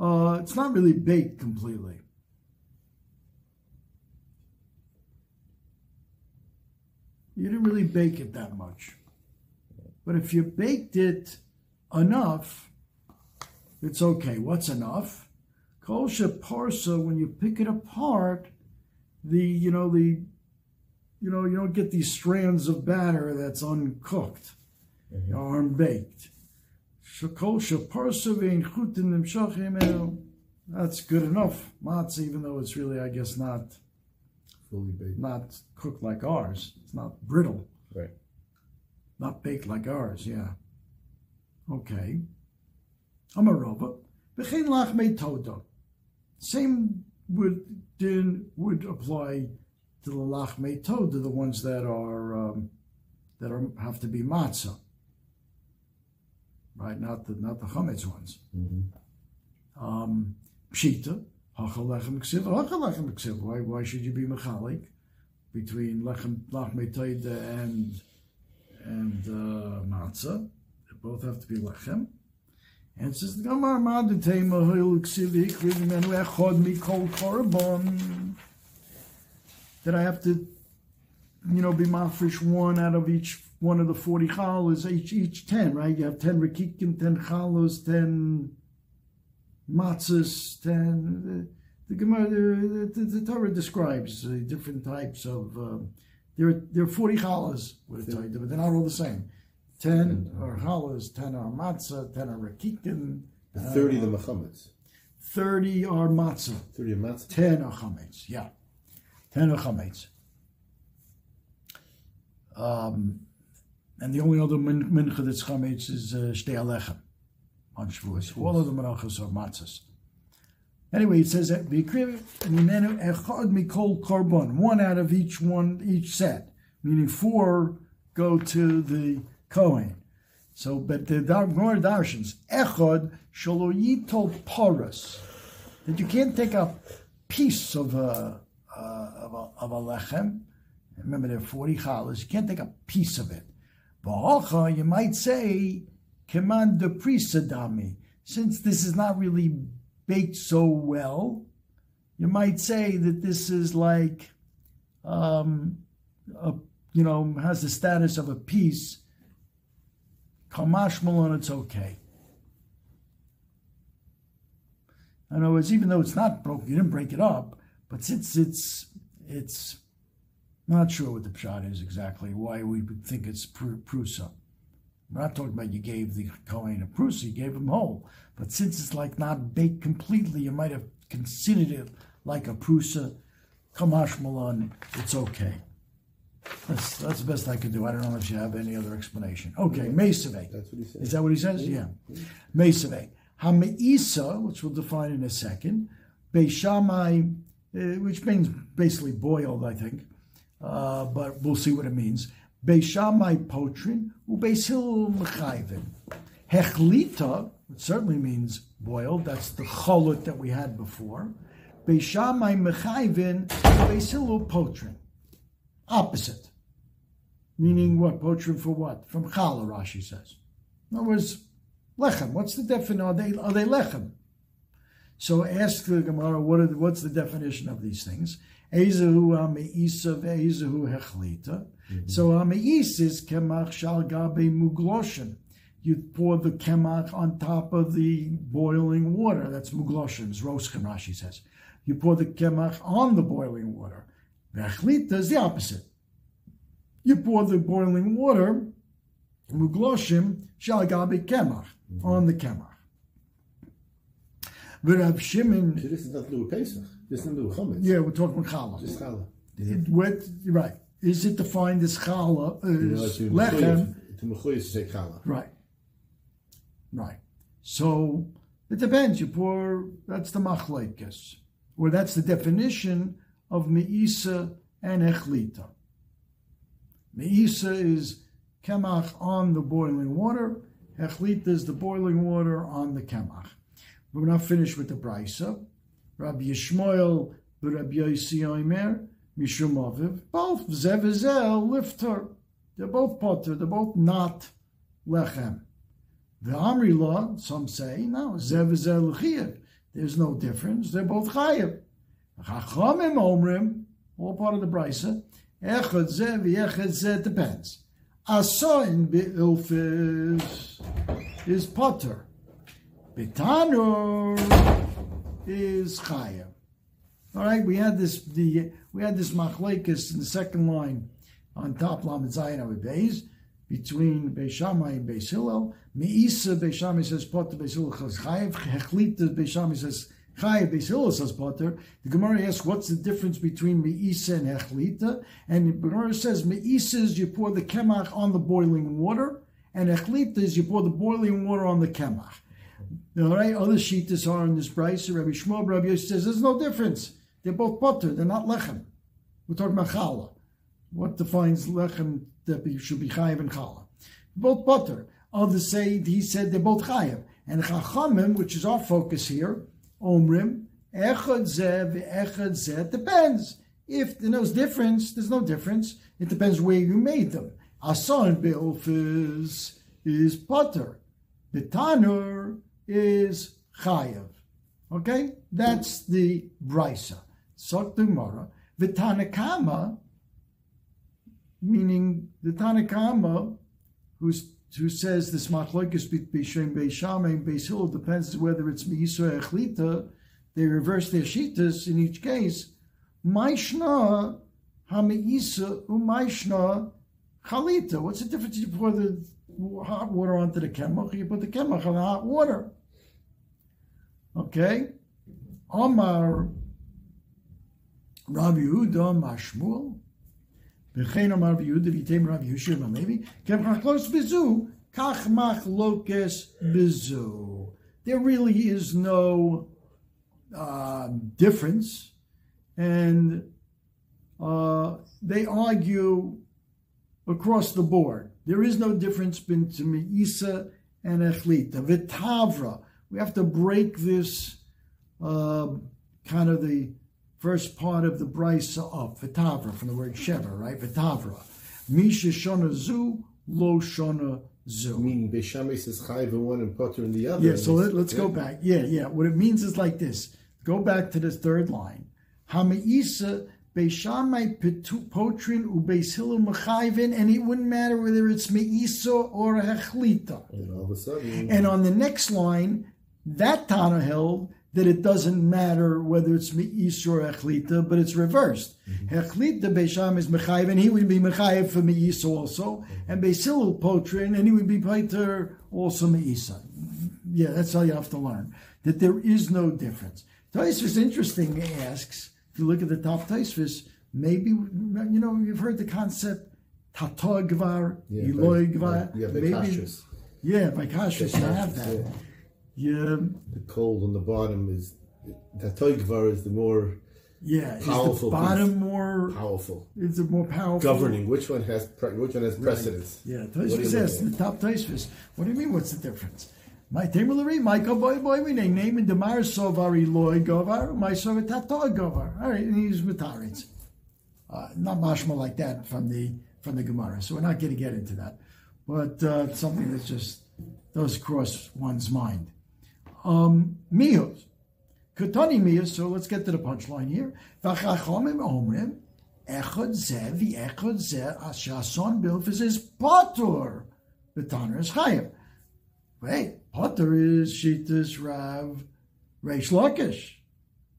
uh, it's not really baked completely. You didn't really bake it that much. But if you baked it enough, it's okay. What's enough? Kol parsa, when you pick it apart, the you know the you know you don't get these strands of batter that's uncooked mm-hmm. or unbaked. Shakol parsa vein chutin nimshachim That's good enough matzah, even though it's really, I guess, not fully baked, not cooked like ours. It's not brittle, Right. not baked like ours. Yeah. Okay. V'chein lachmei toda. Same would din would apply to the lachmei toda, the ones that are um, that are have to be matzah, right? Not the not the chametz ones. Um, pshita hachalechem ksiv hachalechem ksiv. Why why should you be mechalik between lechem lachmei toda and and uh, matzah? They both have to be lechem. And says, Gamar Maditema Hil Ksivi Krivimenu Echod Mikol Korban. That I have to, you know, be mafresh one out of each one of the 40 chalos, each, each 10, right? You have 10 rakikim, 10 chalos, 10 matzahs, 10. The, the Gemara, the, the, the, Torah describes uh, different types of. Uh, there, are, there are 40 chalas, with it, but they're not all the same. 10 are challahs, 10 are matzah, 10 are rakikin. The 30 the Muhammad's. 30 are matzah. 30 of matzah. 10 are chametz, yeah. 10 are chametz. Um, and the only other min- mincha that's chametz is uh, shtei alechem on Shavuos. All of the menachos are matzahs. Anyway, it says that v'ikriv minenu echad mikol korban, one out of each one, each set, meaning four go to the Kohen. So, but the Gemara Darshans, Echod shaloyito porous, that you can't take a piece of a, uh, of a, of a lechem. Remember, there are 40 challahs. You can't take a piece of it. Ba'acha, you might say, command the priestadami. Since this is not really baked so well, you might say that this is like, um, a, you know, has the status of a piece Kamash Malone, it's okay. In other words, even though it's not broken, you didn't break it up, but since it's it's not sure what the pshat is exactly, why we would think it's prusa. We're not talking about you gave the Kohen a prusa, you gave him whole. But since it's like not baked completely, you might have considered it like a prusa. Kamash Malon, it's okay. That's, that's the best I could do. I don't know if you have any other explanation. Okay, Mesave. That's what he said. Is that what he says? Yeah. Mesave. Hameisa, which we'll define in a second. Beishamai, uh, which means basically boiled, I think. Uh, but we'll see what it means. Beishamai potrin, ubeishil mechayvin. Hechlita, which certainly means boiled. That's the cholut that we had before. Beishamai mechayvin, ubeishil potrin. Opposite. Meaning what? Potrim for what? From challah, Rashi says. In other words, lechem. What's the definition? Are they, are they lechem? So ask the Gemara, what are what's the definition of these things? Ezehu ha'me'isa ve'ezehu hechlita. Mm-hmm. So ha'me'is is kemach shal gabe mugloshin. You pour the kemach on top of the boiling water. That's mugloshin, roshchem, Rashi says. You pour the kemach on the boiling water. Vechlita is the opposite. You pour the boiling water, mugloshim shal gabe kemach, mm-hmm. on the kemach. But Rav Shimon, So this is not Pesach. Is not Chametz. yeah, we're talking challah. Just challah. It, what, right. Is it defined as challah, uh, know, as to lechem? to mechuyev to say challah. Right. Right. So it depends. You pour, that's the machlekes. Or that's the definition of me'isa and echlita. Me'isa is kemach on the boiling water. Echlita is the boiling water on the kemach. We're not finished with the brisa. Rabbi Yishmael, Rabbi Yossi Omer, Mishum Aviv, both Zev Zel, Lifter. They're both potter. They're both not lechem. The Amri law, some say, no, Zev Zel Chayev. There's no difference. They're both Chayev. Chachamim Omrim, all part of the brisa. Echad Zev, Echad Zev depends. Asoin be'ilfis is potter. Betanur is chayav. All right, we had this the we had this machlekes in the second line on top lamed zayin of beis between Beis Shammai and Beis Hillel. Meisa Beis Shammai says potter, Beis Hillel says chayav. Hechlita Beis Shammai says chayav. Beis Hillel says potter. The Gemara asks what's the difference between meisa and hechlita, and the Gemara says meisa is you pour the kemach on the boiling water, and hechlita is you pour the boiling water on the kemach. All right, other shitas are in this price. Rabbi Shmuel, Rabbi Yossi says there's no difference. They're both butter. They're not lechem. We're talking about challah. What defines lechem that should be chayiv and challah? Both butter. Others say he said they're both chayiv. And chachamim, which is our focus here, omrim echad zeh echad zeh depends. If there's no difference, there's no difference. It depends where you made them. Asan be'of is is butter. The tanur is chayav. Okay, that's the brisa. Sok Gemara. The Tanakama, meaning the Tanakama, who's who says this machlokes b'shem beishame and beishil depends whether it's meisra echlita. They reverse their shitas in each case. Maishna hameisa umaishna chalita. What's the difference? You pour the hot water onto the kemach, you put the kemach on the hot water. Okay? Omar Rav Yehuda Mashmuel. V'chein Omar Rav Yehuda v'yitem Rav Yehushua Malevi. Kem chachlos bezu, kach machlokes bezu. There really is no uh, difference, and uh, they argue across the board. There is no difference between Isa and Echlita. Vitavra. We have to break this uh, kind of the first part of the brisa up. Vitavra from the word sheva, right? Vitavra. Misha shona zu, lo shona zu. Meaning Beis Shammai says chayiv in one and potter in the other. Yeah, so let, us go back. Yeah, yeah. What it means is like this. Go back to this third line. Hamaisa Beishamai potrin ubeis hillel mechayvin, and it wouldn't matter whether it's meisa or hechlita. And all of a sudden, And on the next line, that Tana held that it doesn't matter whether it's meis or echlita, but it's reversed. Mm-hmm. Echlita Beisham is mechayiv, and he would be mechayiv for meis also, and Beisilul potrin, and he would be pater also meisa. Yeah, that's how you have to learn that there is no difference. Taisvis interesting asks. If you look at the top Taisvis, maybe you know you've heard the concept tatogvar, yeah, Eloi gvar. yeah, maybe yeah, by kashrus, you have that. yeah. Yeah, The cold on the bottom is the toigvar is the more yeah. Is the Powerful bottom piece. more? powerful. Is it more powerful? Governing which one has pre- which one has precedence. Yeah, What do you Taisvis look asks at? the top Taisvis. What do you mean? What's the difference? My Tamerlary, my boy boy, we name name in Demar Sovari Loy Govar, my Sovet Tato Govar. All right, and he's Mataritz. Uh, not mashma like that from the from the Gemara. So we're not going to get into that, but uh, something that just does cross one's mind. Um, Mihos. Katani Mia, so let's get to the punchline here. V'chachomim omrim, echad zeh v'echad zeh ashason bilfis is potur. The Tanner is chayav. Wait, potur is shitas rav reish lakish.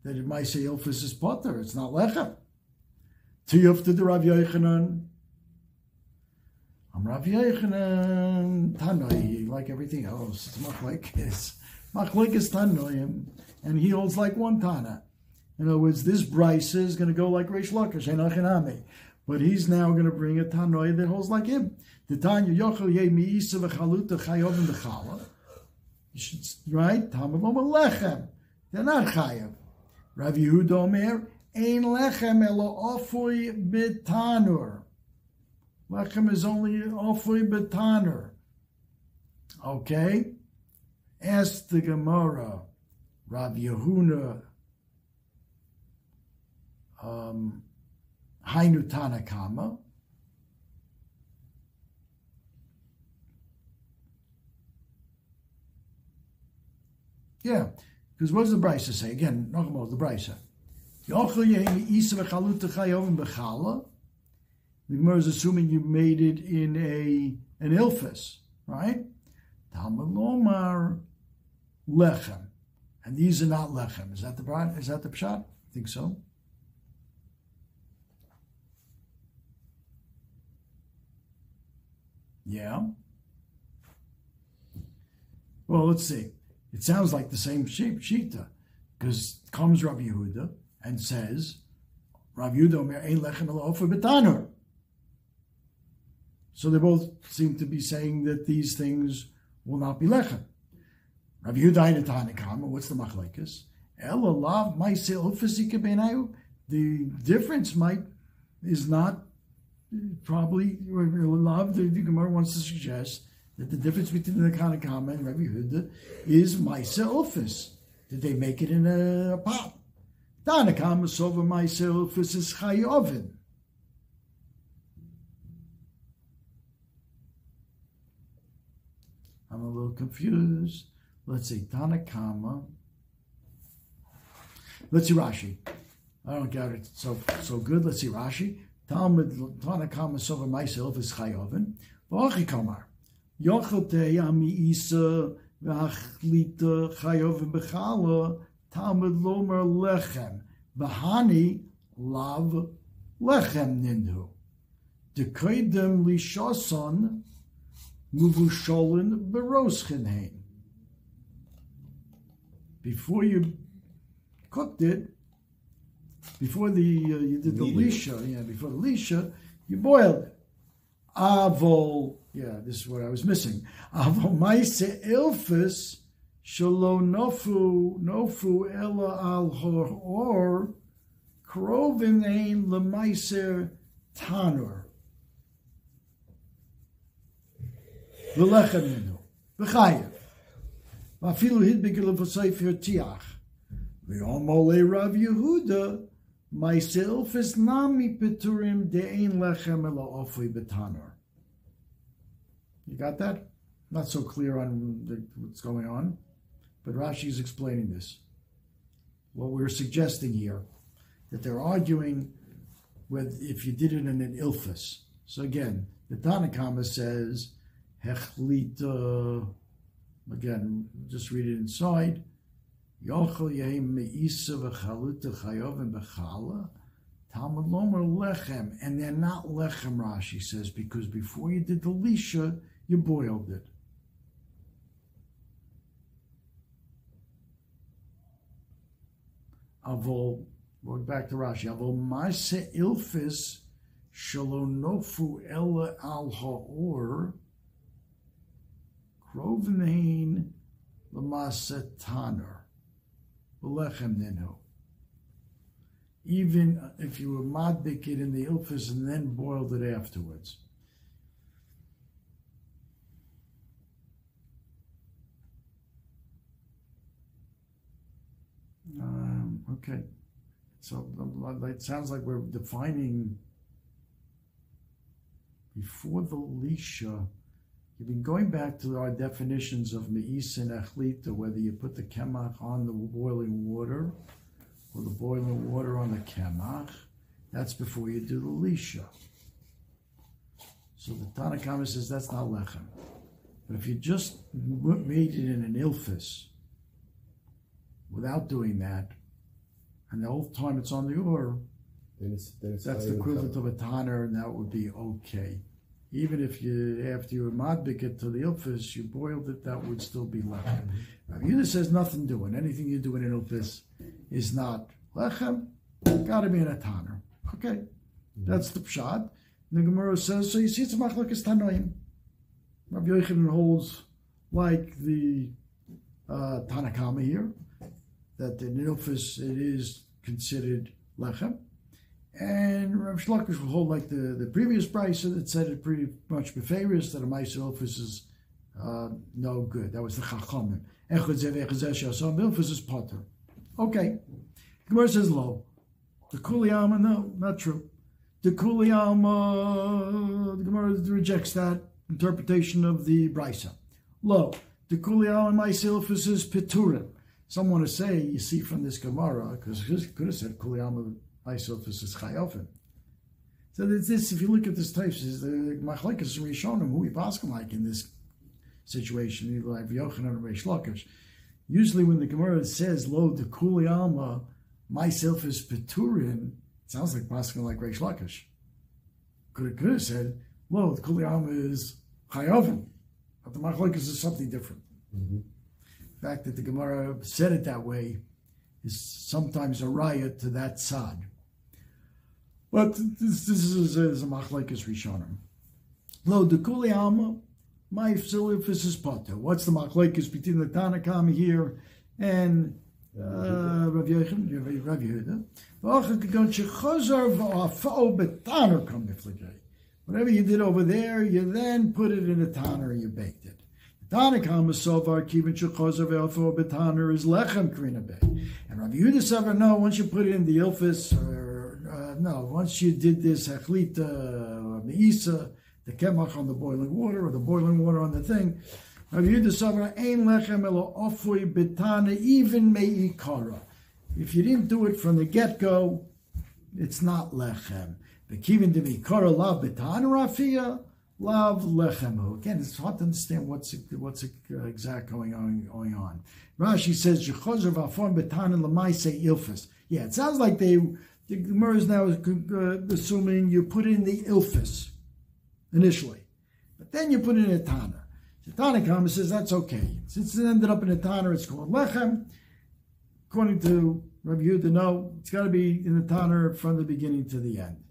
That it might say ilfis is potur. It's not lechem. Tiyuf to the Rav Yochanan. I'm Rav Yochanan Tanoi, like everything else. It's machlekes. Machlekes Tanoim, and he holds like one Tana. In other words, this Brisa is going to go like Reish Lakish, Enochinami. But he's now going to bring a Tanoi that holds like him. The Tanya Yochel Ye Mi'isa V'chaluta Chayov and V'chala. Right? Tamar Lechem. They're not Chayav. Rav Yehuda Omer, Ein Lechem Elo Ofui B'tanur. Lechem is only Ofui B'tanur. Okay? Ask the Gemara, Rav Yehuna, um, Hainu Tanakama. Yeah, because what does the Brisa say? Again, not about the Brisa. The Gemara is assuming you made it in a an ilfis, right? Talmud Lomar lechem, and these are not lechem. Is that the is that the pshat? I think so. Yeah. Well, let's see. It sounds like the same sheep, shita, because comes Rabbi Yehuda and says, Rabbi Yehuda omer ein lechem for betanur. So they both seem to be saying that these things will not be lechem. Rabbi Yehuda Tanakam, what's the machlekes? Ela lav ma'iseh The difference might is not probably love. The, Gemara wants to suggest that the difference between the Tanakama and Rabbi Yehuda is ma'iseh ofis. Did they make it in a, a pot? Tanakama sova ma'iseh ofis is chayovin. I'm a little confused. Let's see, Tanakama. Let's see Rashi. I don't get it so so good. Let's see Rashi. Talmud Tanakama Sova myself is Chayovin. V'achi Kamar. Yochote Ami Isa V'achlita Chayovin B'chala Talmud Lomer Lechem V'hani Lav Lechem Nindu. Dekoidem Lishoson Muvusholin Beroschenheim before you cooked it, before the uh, you did the lisha, yeah, before the lisha, you boiled it. Avol, yeah, this is what I was missing. Avol maise ilfis shalo nofu nofu ella al hor or krovin ein lemaiser tanur. v'lechem minu. V'chayim. ואפילו הדביק לבספר טיח. ואומר לרב יהודה, myself is nami peturim de'ein lechem ela ofui betanor. You got that? Not so clear on the, what's going on, but Rashi is explaining this. What we're suggesting here, that they're arguing with if you did it in an ilfus. So again, the Tanakama says Hechlita, again, just read it inside. Yochel Yehim Me'isa V'chaluta Chayovim B'chala. Talmud Lomer Lechem. And they're not Lechem, Rashi says, because before you did the Lisha, you boiled it. Avol, going back to Rashi, Avol Maise Ilfis Shalonofu Ella Al Ha'or Rovnain Lamasetanur. Belechem Ninu. Even if you were madbik it in the ilfis and then boiled it afterwards. Um, okay. So it sounds like we're defining before the Lisha You've been going back to our definitions of me'is and achlita, whether you put the kemach on the boiling water or the boiling water on the kemach. That's before you do the lisha. So the Tanakhama says that's not lechem. But if you just made it in an ilfis without doing that, and the whole time it's on the ur, Then it's, then it's that's the equivalent of a tanner, and that would be okay. Even if you, after you madbik it to the ilfis, you boiled it, that would still be lechem. Rabbi Yehuda says nothing doing. Anything you do in an is not lechem. Got to be in a tanner. Okay, that's the pshat. The Gemara says so. You see, it's a machlokes tanoim. Rabbi Yochanan holds like the uh, Tanakama here that in ilfis it is considered lechem. And Reish Lakish will hold like the, the previous brisa that said it pretty much befarious that a Maisa Ilfis is uh, no good. That was the Chachamim. Ilfis is potter. Okay. Gemara says low. The Kuliyama, no, not true. The Kuliyama, the Gemara rejects that interpretation of the brisa. Low. The Kuliyama Ilfis is Peturim. Some want to say, you see from this Gemara, because could have said Kuliyama myself is chayofim. So there's this, if you look at this type, is the machlekes rishonim who we paskin like in this situation, either like Yochanan or Reish Lakish. Usually, when the Gemara says "lo de kuli alma," myself is peturin, it sounds like paskin like Reish Lakish. Could have, could have said "lo de kuli alma" is chayofim, but the machlekes is something different. Mhm. The fact that the Gemara said it that way is sometimes a riot to that side. But this, this is, is a machlekes rishonim. Lo de kuli alma, my silifis is potter. What's the machlekes between the Tanakama here and uh, Rav Yechon, Rav Yehuda? V'acha kedon shechazar betaner kam. Whatever you did over there, you then put it in a tanner and you baked it. Tanakama sovar kivin shechazar v'afo betaner is lechem krinabe. And Rav Yehuda said, no, once you put it in the ilfis, or no, once you did this achlita, or meisa, the kemach on the boiling water, or the boiling water on the thing, even meikara. If you didn't do it from the get-go, it's not lechem. The kivin de meikara lav betana rafia, lav lechem. Again, it's hard to understand what's what's uh, exact going on going on. Rashi says, "Yechozer v'afon betanin l'maisei ilfis." Yeah, it sounds like they the Gemara is now uh, assuming you put in the ilfis initially, but then you put in a tanner. The Tanakh says that's okay. Since it ended up in a tana, it's called lechem. According to Rabbi Yehuda, no, it's got to be in the tana from the beginning to the end.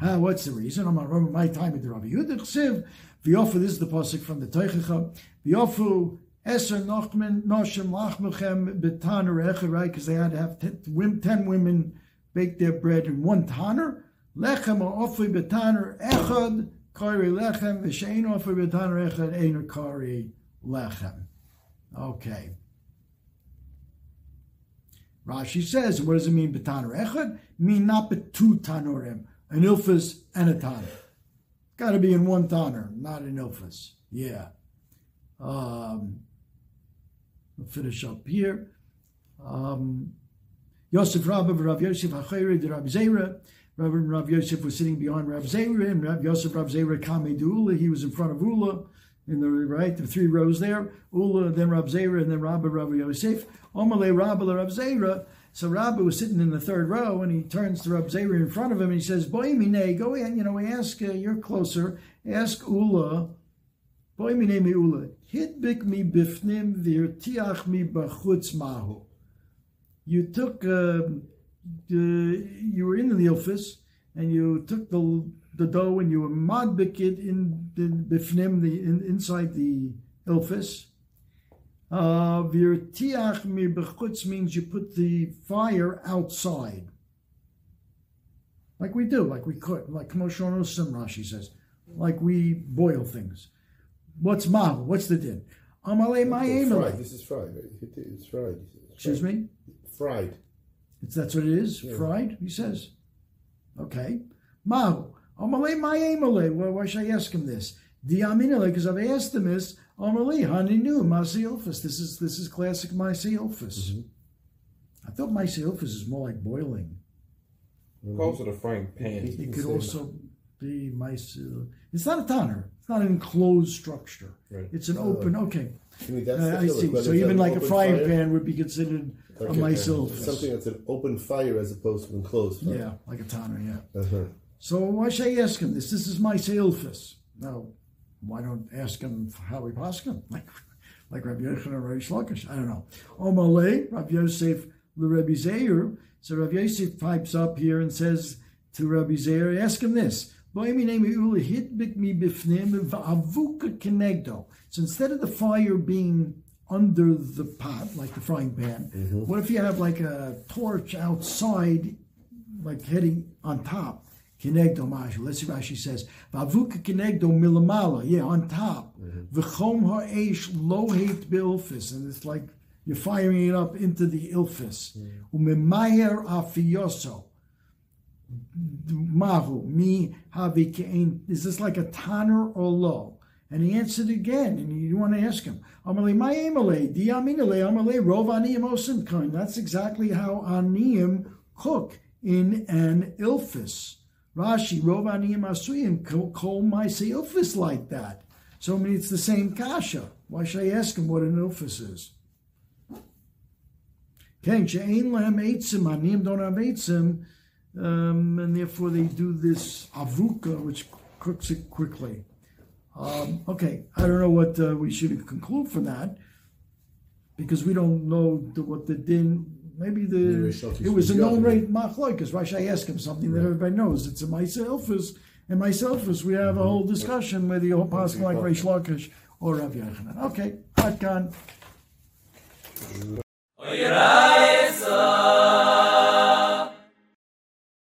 Huh, what's the reason? I'm not remember my time with the Rabbi Yehuda. Chsiv, v'yofu, this is the pasuk from the Teichecha. V'yofu eser nochman noshem lachmechem betaner right? Because they had to have ten, ten women bake their bread in one tanner. Lechem or ofli betaner echad, kari lechem, v'shein ofli betaner echad, einer kari lechem. Okay. Rashi says, what does it mean, betaner echad? Mean not betu tanorim, an ilfas and a tanner. Got to be in one tanner, not an ilfas. Yeah. Um, we'll finish up here. Um, Yosef Rabbi Rav Yosef Hachayre Rav Zera. Reverend Rav Yosef was sitting behind Rav Zera, and Rav Yosef Rav Zera de Ula. He was in front of Ula, in the right, the three rows there. Ula, then Rav Zera, and then Rabbi Rav Yosef. Omale Rabbi Rav Zera. So Rabbi was sitting in the third row, and he turns to Rav Zera in front of him, and he says, "Boy mine, go in. You know, ask. Uh, you're closer. Ask Ula. Boy mine mi Ula. Hitbik mi bifnim v'irtiach mi bachutz mahu." You took. Um, the, you were in the ilfis and you took the the dough and you were madbik it in the bifnim the in, inside the ilfis. Uh, Virtiach mi bechutz means you put the fire outside, like we do, like we cook, like Kamoshono Sim Rashi says, like we boil things. What's mahu? What's the din? Amale Fried. ma'emele. This is fried. It's fried. Excuse me. Fried. It's, that's what it is. Yeah. Fried, he says. Okay. Mahu. Amalei mayemale. Well, why should I ask him this? Diamina, because I've asked him is Amarli, Haninu, Masiofis. This is this is classic Masiofis. Mm-hmm. I thought Masiofis is more like boiling. Calls it a frying pan. It can could also be Mas. It's not a tanner. It's not an enclosed structure. Right. It's an open. Okay, I mean, that's uh, the I see. So even like a frying pan would be considered a Masiofis. Something that's an open fire as opposed to enclosed fire. Yeah, like a tanner. Yeah. Uh-huh. So why should I ask him this? This is my Ilfis. Now, why don't ask him how we pass him? Like, like Rabbi Yochanan or Reish Lakish. I don't know. Omale, Rabbi Yosef, the Rabbi Zeir. So Rabbi Yosef pipes up here and says to Rabbi Zeir, ask him this. So instead of the fire being under the pot, like the frying pan, mm-hmm. what if you have like a torch outside like heading on top. Kinegdo mashu. Let's see what Rashi says. Vavuka kinegdo milamala. Yeah, on top. Mm-hmm. V'chom ha'esh lohet bilfis. And it's like you're firing it up into the ilfis. Mm-hmm. Umimayer afiyoso. Mahu. Mi havi. Is this like a tanur or low? And he answered again, and you want to ask him, Amalei, my Amalei, diaminale, Amalei, rov aniyim osim kain. That's exactly how aniyim cook in an ilfis. Rashi, rov aniyim asuyim, kol maise ilfis like that. So I mean, it's the same kasha. Why should I ask him what an ilfis is? Ken she'ein lehem eitzim, aniyim don't have eitzim, um, and therefore they do this avuka, which cooks it quickly. Um, okay, I don't know what uh, we should conclude from that because we don't know the, what the din. Maybe the Maybe it was a was known Yochanan. rate machlok because why should I ask him something that everybody knows? It's a myselfus and myselfus. We have a whole discussion whether you're possible like Reish Lakish or Rav Yochanan. Okay, Atkan. Oy ray